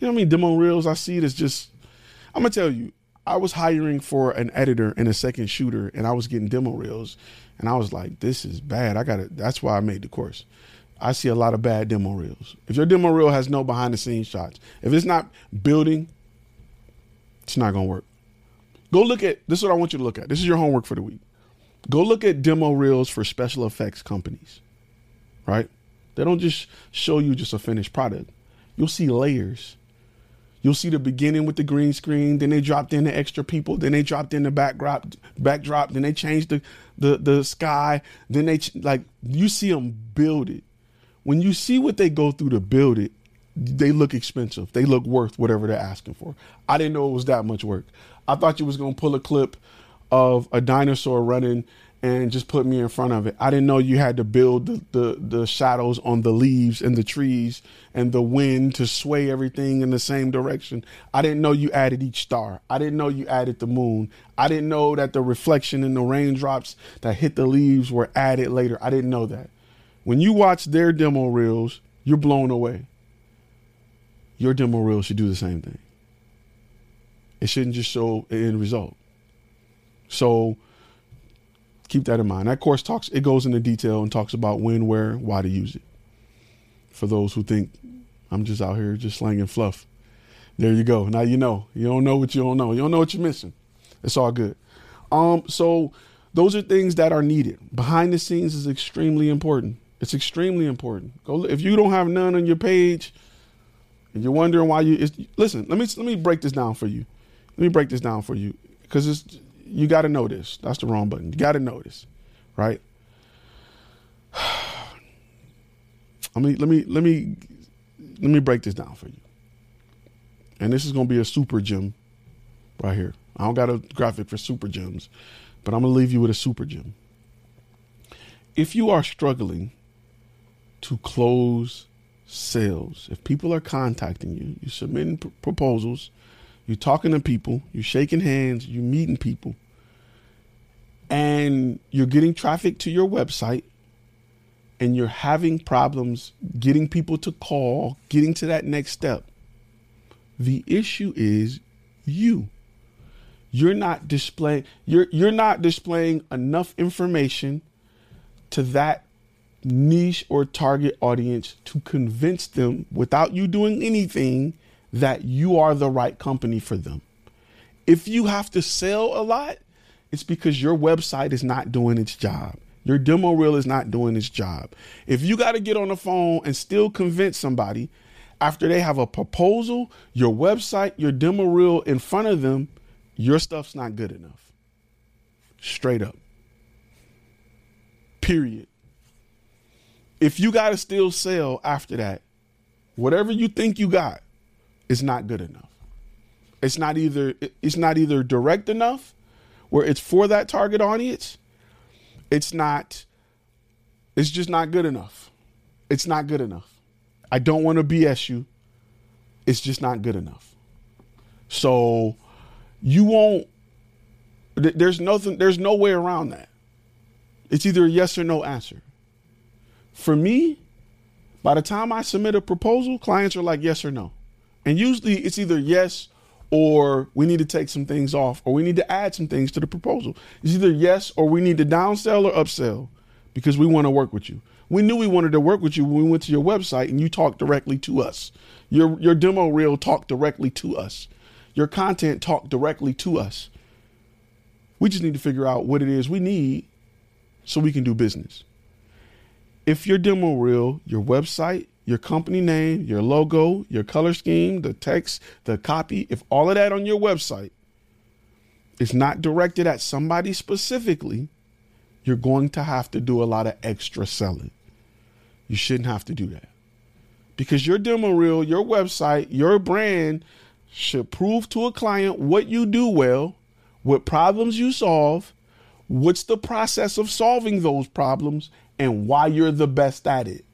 Speaker 2: know, what I mean, demo reels. I see it as just. I'm gonna tell you, I was hiring for an editor and a second shooter, and I was getting demo reels, and I was like, "This is bad." I got it. That's why I made the course. I see a lot of bad demo reels. If your demo reel has no behind the scenes shots, if it's not building, it's not gonna work. Go look at this. Is what I want you to look at. This is your homework for the week. Go look at demo reels for special effects companies. Right? They don't just show you just a finished product. You'll see layers You'll see the beginning with the green screen, then they dropped in the extra people, then they dropped in the backdrop, backdrop, then they changed the the the sky, then they like you see them build it. When you see what they go through to build it, they look expensive. They look worth whatever they're asking for. I didn't know it was that much work. I thought you was gonna pull a clip of a dinosaur running and just put me in front of it. I didn't know you had to build the, the, the, shadows on the leaves and the trees and the wind to sway everything in the same direction. I didn't know you added each star. I didn't know you added the moon. I didn't know that the reflection in the raindrops that hit the leaves were added later. I didn't know that. When you watch their demo reels, you're blown away. Your demo reel should do the same thing. It shouldn't just show an end result. So, keep that in mind. That course talks, it goes into detail and talks about when, where, why to use it. For those who think I'm just out here just slanging fluff. There you go. Now you know. You don't know what you don't know. You don't know what you're missing. It's all good. Um, so those are things that are needed. Behind the scenes is extremely important. It's extremely important. Go if you don't have none on your page, and you're wondering why you listen. Let me let me break this down for you. Let me break this down for you because it's you got to know this. That's the wrong button. You got to know this, right? <sighs> Let me let me let me let me break this down for you. And this is going to be a super gem right here. I don't got a graphic for super gems, but I'm going to leave you with a super gem. If you are struggling to close sales, if people are contacting you, you're submitting pr- proposals, you're talking to people, you're shaking hands, you're meeting people, and you're getting traffic to your website, and you're having problems getting people to call, getting to that next step. The issue is you. You're not displaying you're you're not displaying enough information to that niche or target audience to convince them without you doing anything that you are the right company for them. If you have to sell a lot, it's because your website is not doing its job. Your demo reel is not doing its job. If you got to get on the phone and still convince somebody after they have a proposal, your website, your demo reel in front of them, your stuff's not good enough. Straight up. Period. If you got to still sell after that, whatever you think you got is not good enough. It's not either it's not either direct enough where it's for that target audience. It's not it's just not good enough. It's not good enough. I don't want to BS you. It's just not good enough. So you won't there's nothing there's no way around that. It's either a yes or no answer. For me, by the time I submit a proposal, clients are like yes or no. And usually it's either yes or we need to take some things off or we need to add some things to the proposal. It's either yes or we need to downsell or upsell because we want to work with you. We knew we wanted to work with you when we went to your website and you talked directly to us. Your your demo reel talked directly to us. Your content talked directly to us. We just need to figure out what it is we need so we can do business. If your demo reel, your website, your company name, your logo, your color scheme, the text, the copy, if all of that on your website is not directed at somebody specifically, you're going to have to do a lot of extra selling. You shouldn't have to do that. Because your demo reel, your website, your brand should prove to a client what you do well, what problems you solve, what's the process of solving those problems, and why you're the best at it.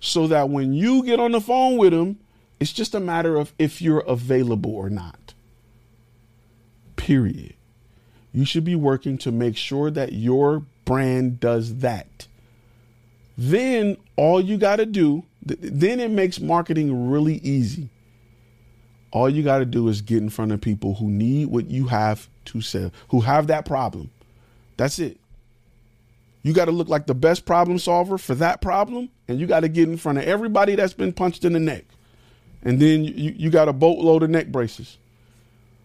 Speaker 2: So that when you get on the phone with them, it's just a matter of if you're available or not. Period. You should be working to make sure that your brand does that. Then all you got to do, then it makes marketing really easy. All you got to do is get in front of people who need what you have to sell, who have that problem. That's it. You got to look like the best problem solver for that problem, and you got to get in front of everybody that's been punched in the neck. And then you, you got a boatload of neck braces.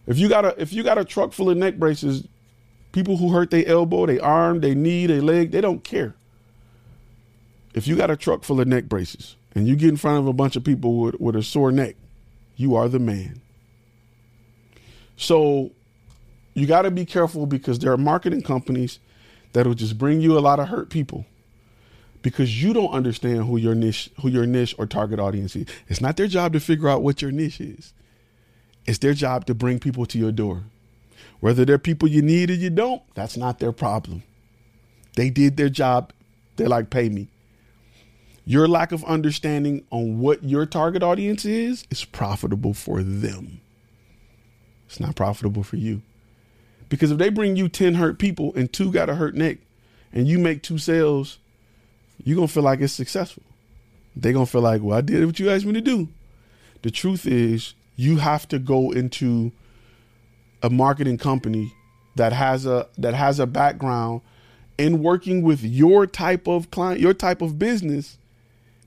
Speaker 2: If you got a if you got a truck full of neck braces, people who hurt their elbow, their arm, their knee, their leg, they don't care if you got a truck full of neck braces and you get in front of a bunch of people with, with a sore neck, you are the man. So you got to be careful because there are marketing companies that'll just bring you a lot of hurt people because you don't understand who your niche who your niche or target audience is. It's not their job to figure out what your niche is. It's their job to bring people to your door. Whether they're people you need or you don't, that's not their problem. They did their job. They're like, pay me. Your lack of understanding on what your target audience is is profitable for them. It's not profitable for you. Because if they bring you 10 hurt people and two got a hurt neck and you make two sales, you're going to feel like it's successful. They're going to feel like, well, I did what you asked me to do. The truth is, you have to go into a marketing company that has a that has a background in working with your type of client, your type of business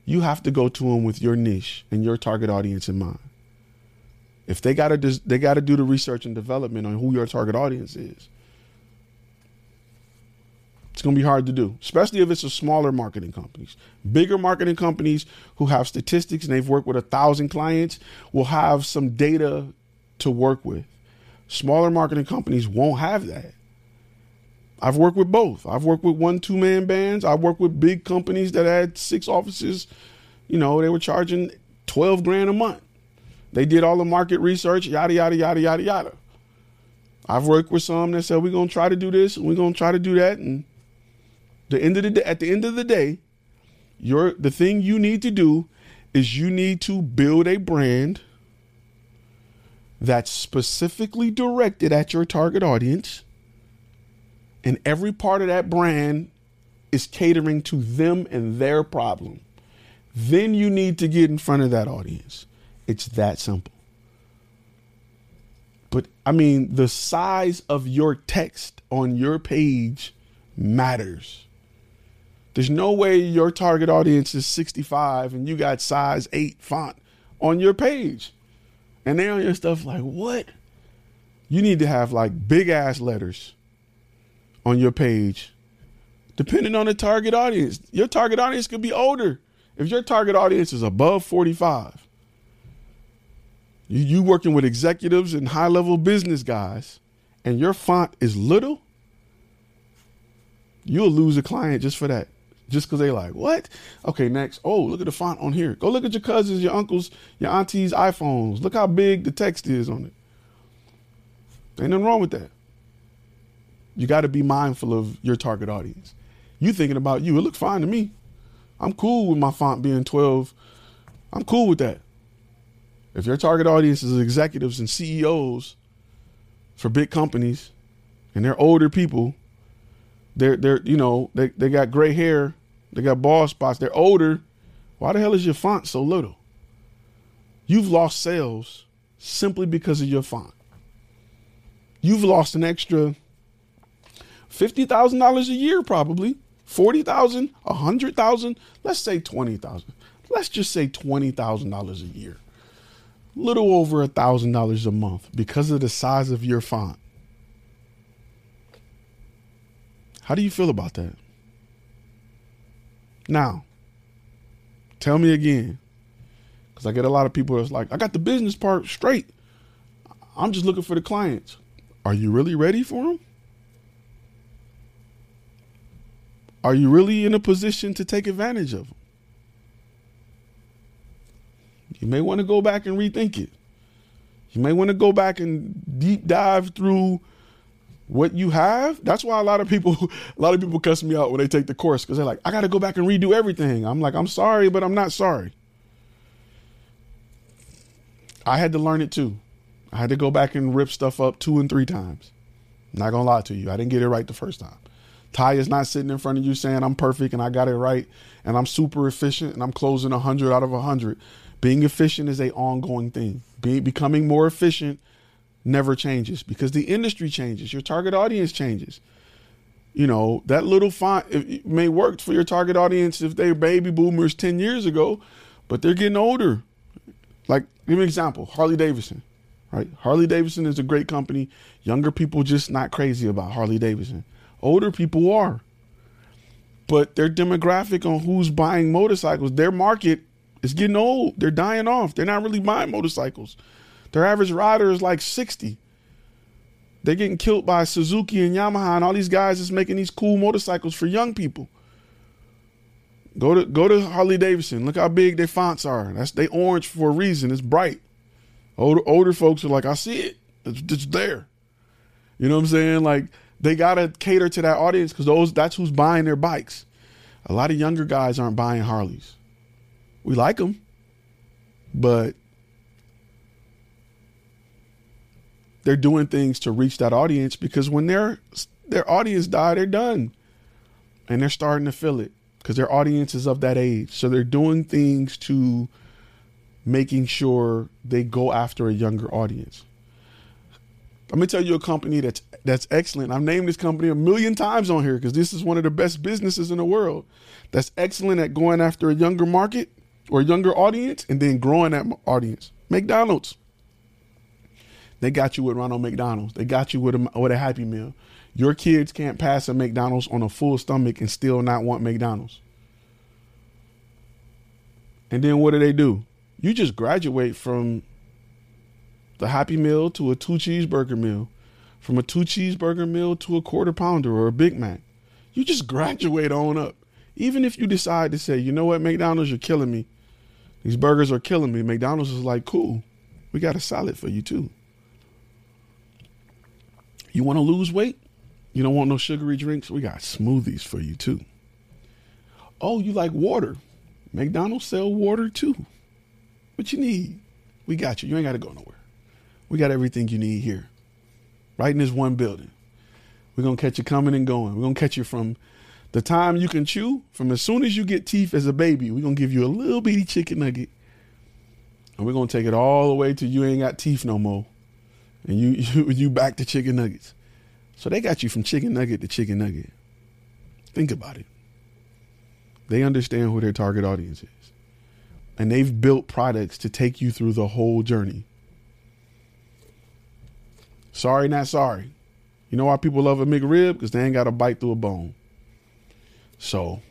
Speaker 2: you have to go to them with your niche and your target audience in mind. If they got to they got to do the research and development on who your target audience is. It's going to be hard to do, especially if it's a smaller marketing companies. Bigger marketing companies who have statistics and they've worked with a thousand clients will have some data to work with. Smaller marketing companies won't have that. I've worked with both. I've worked with one two man bands. I've worked with big companies that had six offices. You know, they were charging 12 grand a month. They did all the market research, yada, yada, yada, yada, yada. I've worked with some that said, we're going to try to do this and we're going to try to do that. And the end of the day, at the end of the day, your the thing you need to do is you need to build a brand that's specifically directed at your target audience and every part of that brand is catering to them and their problem. Then you need to get in front of that audience. It's that simple. But I mean, the size of your text on your page matters. There's no way your target audience is 65 and you got size 8 font on your page. And they're on your stuff like, what? You need to have like big ass letters on your page, depending on the target audience. Your target audience could be older. If your target audience is above 45, You, you working with executives and high level business guys, and your font is little, you'll lose a client just for that. Just because they like, what? Okay, next. Oh, look at the font on here. Go look at your cousins, your uncles, your aunties' iPhones. Look how big the text is on it. Ain't nothing wrong with that. You got to be mindful of your target audience. You thinking about you. It looks fine to me. I'm cool with my font being 12. I'm cool with that. If your target audience is executives and CEOs for big companies and they're older people, they're they're you know, they, they got gray hair, they got bald spots, they're older. Why the hell is your font so little? You've lost sales simply because of your font. You've lost an extra fifty thousand dollars a year, probably forty thousand, a hundred thousand. Let's say twenty thousand. Let's just say twenty thousand dollars a year little over a thousand dollars a month because of the size of your font. How do you feel about that? Now, tell me again, because I get a lot of people that's like, I got the business part straight. I'm just looking for the clients. Are you really ready for them? Are you really in a position to take advantage of them? You may want to go back and rethink it. You may want to go back and deep dive through what you have. That's why a lot of people, <laughs> a lot of people cuss me out when they take the course because they're like, I got to go back and redo everything. I'm like, I'm sorry, but I'm not sorry. I had to learn it too. I had to go back and rip stuff up two and three times. not gonna lie to you, I didn't get it right the first time. Ty is not sitting in front of you saying I'm perfect and I got it right and I'm super efficient and I'm closing 100 out of 100 being efficient is a ongoing thing. Being becoming more efficient never changes because the industry changes, your target audience changes. You know, that little font may work for your target audience if they're baby boomers 10 years ago, but they're getting older. Like, give me an example, Harley Davidson, right? Harley Davidson is a great company. Younger people just not crazy about Harley Davidson. Older people are. But their demographic on who's buying motorcycles, their market it's getting old. They're dying off. They're not really buying motorcycles. Their average rider is like 60. They're getting killed by Suzuki and Yamaha and all these guys that's making these cool motorcycles for young people. Go to go to Harley Davidson. Look how big their fonts are. That's they orange for a reason. It's bright. Older older folks are like, I see it. It's, it's there. You know what I'm saying? Like they gotta cater to that audience because those that's who's buying their bikes. A lot of younger guys aren't buying Harleys. We like them, but they're doing things to reach that audience because when their their audience die, they're done, and they're starting to feel it because their audience is of that age. So they're doing things to making sure they go after a younger audience. Let me tell you a company that's that's excellent. I've named this company a million times on here because this is one of the best businesses in the world. That's excellent at going after a younger market or younger audience and then growing that audience. McDonald's. They got you with Ronald McDonald's. They got you with a, with a Happy Meal. Your kids can't pass a McDonald's on a full stomach and still not want McDonald's. And then what do they do? You just graduate from the Happy Meal to a two cheeseburger meal, from a two cheeseburger meal to a quarter pounder or a Big Mac. You just <laughs> graduate on up. Even if you decide to say, you know what, McDonald's, you're killing me. These burgers are killing me. McDonald's is like, cool. We got a salad for you too. You want to lose weight? You don't want no sugary drinks? We got smoothies for you too. Oh, you like water? McDonald's sell water too. What you need? We got you. You ain't got to go nowhere. We got everything you need here. Right in this one building. We're going to catch you coming and going. We're going to catch you from the time you can chew, from as soon as you get teeth as a baby, we're gonna give you a little bitty chicken nugget. And we're gonna take it all the way to you ain't got teeth no more. And you <laughs> you, you back to chicken nuggets. So they got you from chicken nugget to chicken nugget. Think about it. They understand who their target audience is. And they've built products to take you through the whole journey. Sorry, not sorry. You know why people love a McRib? Because they ain't got to bite through a bone. So,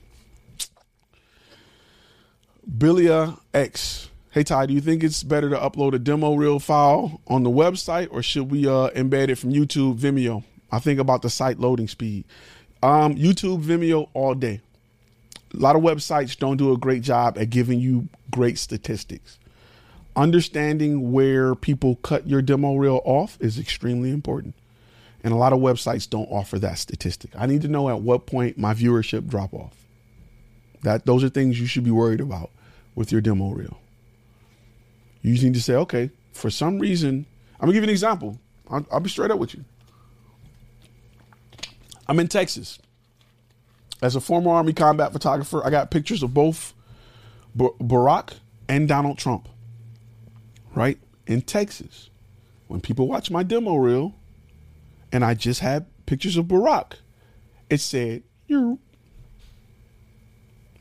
Speaker 2: Bilia X Hey Ty, do you think it's better to upload a demo reel file on the website or should we uh, embed it from YouTube, Vimeo? I think about the site loading speed. Um, YouTube, Vimeo all day. A lot of websites don't do a great job at giving you great statistics. Understanding where people cut your demo reel off is extremely important. And a lot of websites don't offer that statistic. I need to know at what point my viewership drop off. That those are things you should be worried about with your demo reel. You need to say, okay, for some reason, I'm gonna give you an example. I'll, I'll be straight up with you. I'm in Texas. As a former Army combat photographer, I got pictures of both Barack and Donald Trump. Right in Texas, when people watch my demo reel, and I just had pictures of Barack, it said you.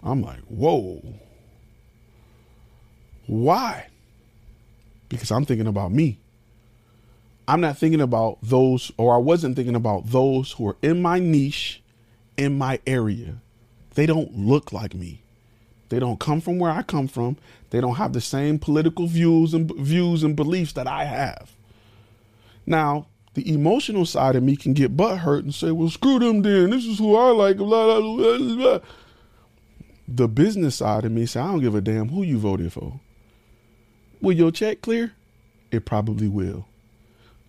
Speaker 2: I'm like, whoa. Why? because I'm thinking about me. I'm not thinking about those, or I wasn't thinking about those who are in my niche, in my area. They don't look like me. They don't come from where I come from. They don't have the same political views and views and beliefs that I have. Now, the emotional side of me can get butt hurt and say, "Well, screw them, then. This is who I like." Blah, blah, blah, the business side of me say, "I don't give a damn who you voted for. Will your check clear? It probably will.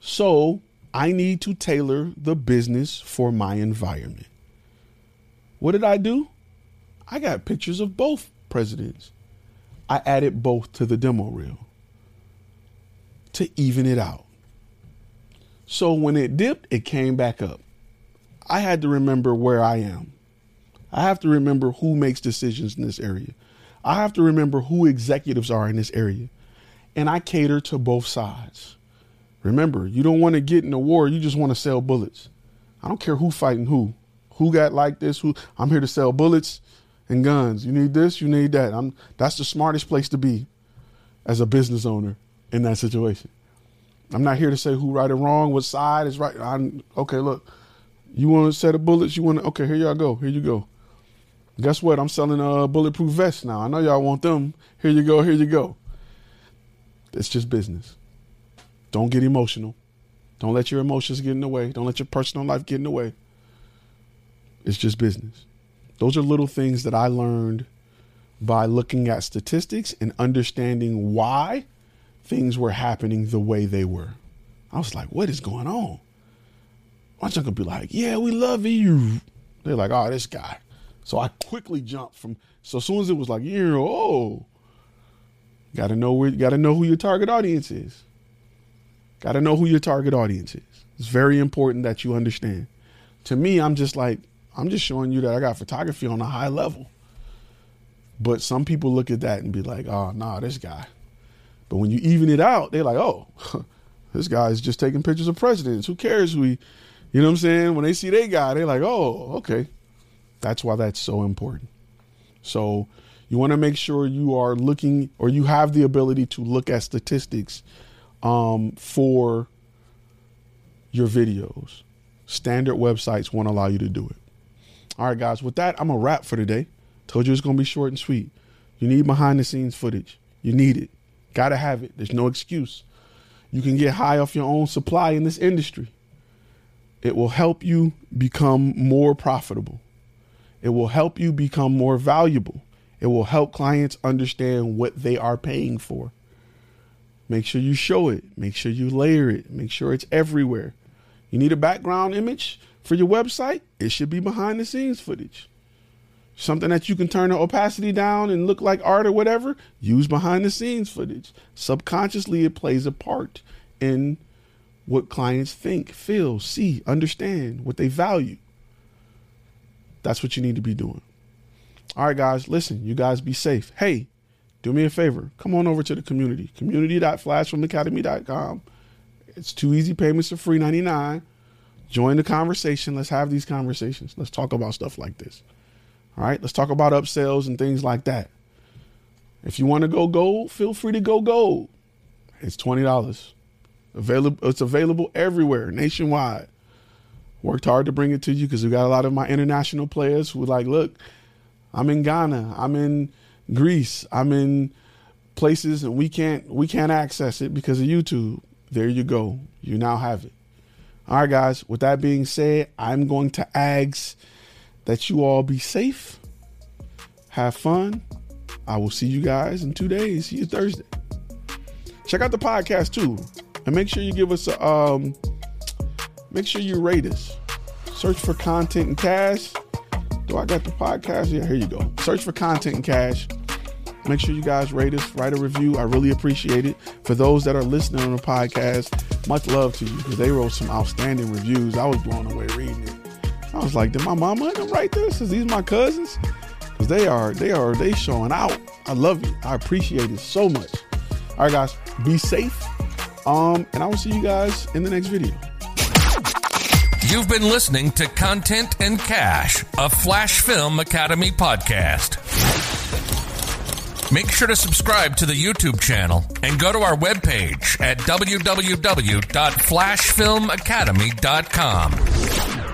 Speaker 2: So I need to tailor the business for my environment. What did I do? I got pictures of both presidents. I added both to the demo reel to even it out. So when it dipped, it came back up. I had to remember where I am. I have to remember who makes decisions in this area. I have to remember who executives are in this area and I cater to both sides. Remember, you don't want to get in a war, you just want to sell bullets. I don't care who fighting who. Who got like this, who I'm here to sell bullets and guns. You need this, you need that. I'm that's the smartest place to be as a business owner in that situation. I'm not here to say who right or wrong, what side is right. I'm okay, look. You want a set of bullets, you want to okay, here y'all go. Here you go. Guess what? I'm selling a bulletproof vest now. I know y'all want them. Here you go, here you go. It's just business. Don't get emotional. Don't let your emotions get in the way. Don't let your personal life get in the way. It's just business. Those are little things that I learned by looking at statistics and understanding why things were happening the way they were. I was like, what is going on? My uncle be like, yeah, we love you. They're like, oh, this guy. So I quickly jumped from, so as soon as it was like, yeah, oh, Got to know where. Got to know who your target audience is. Got to know who your target audience is. It's very important that you understand. To me, I'm just like I'm just showing you that I got photography on a high level. But some people look at that and be like, "Oh, nah, this guy." But when you even it out, they're like, "Oh, <laughs> this guy is just taking pictures of presidents. Who cares who he?" You know what I'm saying? When they see their guy, they're like, "Oh, okay." That's why that's so important. So you want to make sure you are looking or you have the ability to look at statistics um, for your videos. Standard websites won't allow you to do it. All right, guys, with that, I'm a wrap for today. Told you it's going to be short and sweet. You need behind the scenes footage. You need it. Got to have it. There's no excuse. You can get high off your own supply in this industry. It will help you become more profitable. It will help you become more valuable. It will help clients understand what they are paying for. Make sure you show it. Make sure you layer it. Make sure it's everywhere. You need a background image for your website? It should be behind the scenes footage. Something that you can turn the opacity down and look like art or whatever, use behind the scenes footage. Subconsciously, it plays a part in what clients think, feel, see, understand, what they value. That's what you need to be doing. All right, guys, listen, you guys be safe. Hey, do me a favor. Come on over to the community. community.flashfilmacademy.com. It's two easy payments for free 99. Join the conversation. Let's have these conversations. Let's talk about stuff like this. All right, let's talk about upsells and things like that. If you want to go gold, feel free to go gold. It's twenty dollars. Available. It's available everywhere, nationwide. Worked hard to bring it to you because we got a lot of my international players who like, look, I'm in Ghana. I'm in Greece. I'm in places and we can't we can't access it because of YouTube. There you go. You now have it. All right, guys. With that being said, I'm going to ask that you all be safe, have fun. I will see you guys in two days. See you Thursday. Check out the podcast too, and make sure you give us a um. Make sure you rate us. Search for content and cash. Do I got the podcast? Yeah, here you go. Search for content and cash. Make sure you guys rate us, write a review. I really appreciate it. For those that are listening on the podcast, much love to you because they wrote some outstanding reviews. I was blown away reading it. I was like, did my mama let them write this? Is these my cousins? Because they are, they are, they showing out. I love it. I appreciate it so much. All right, guys, be safe. Um, and I will see you guys in the next video.
Speaker 3: You've been listening to Content and Cash, a Flash Film Academy podcast. Make sure to subscribe to the YouTube channel and go to our webpage at www.flashfilmacademy.com.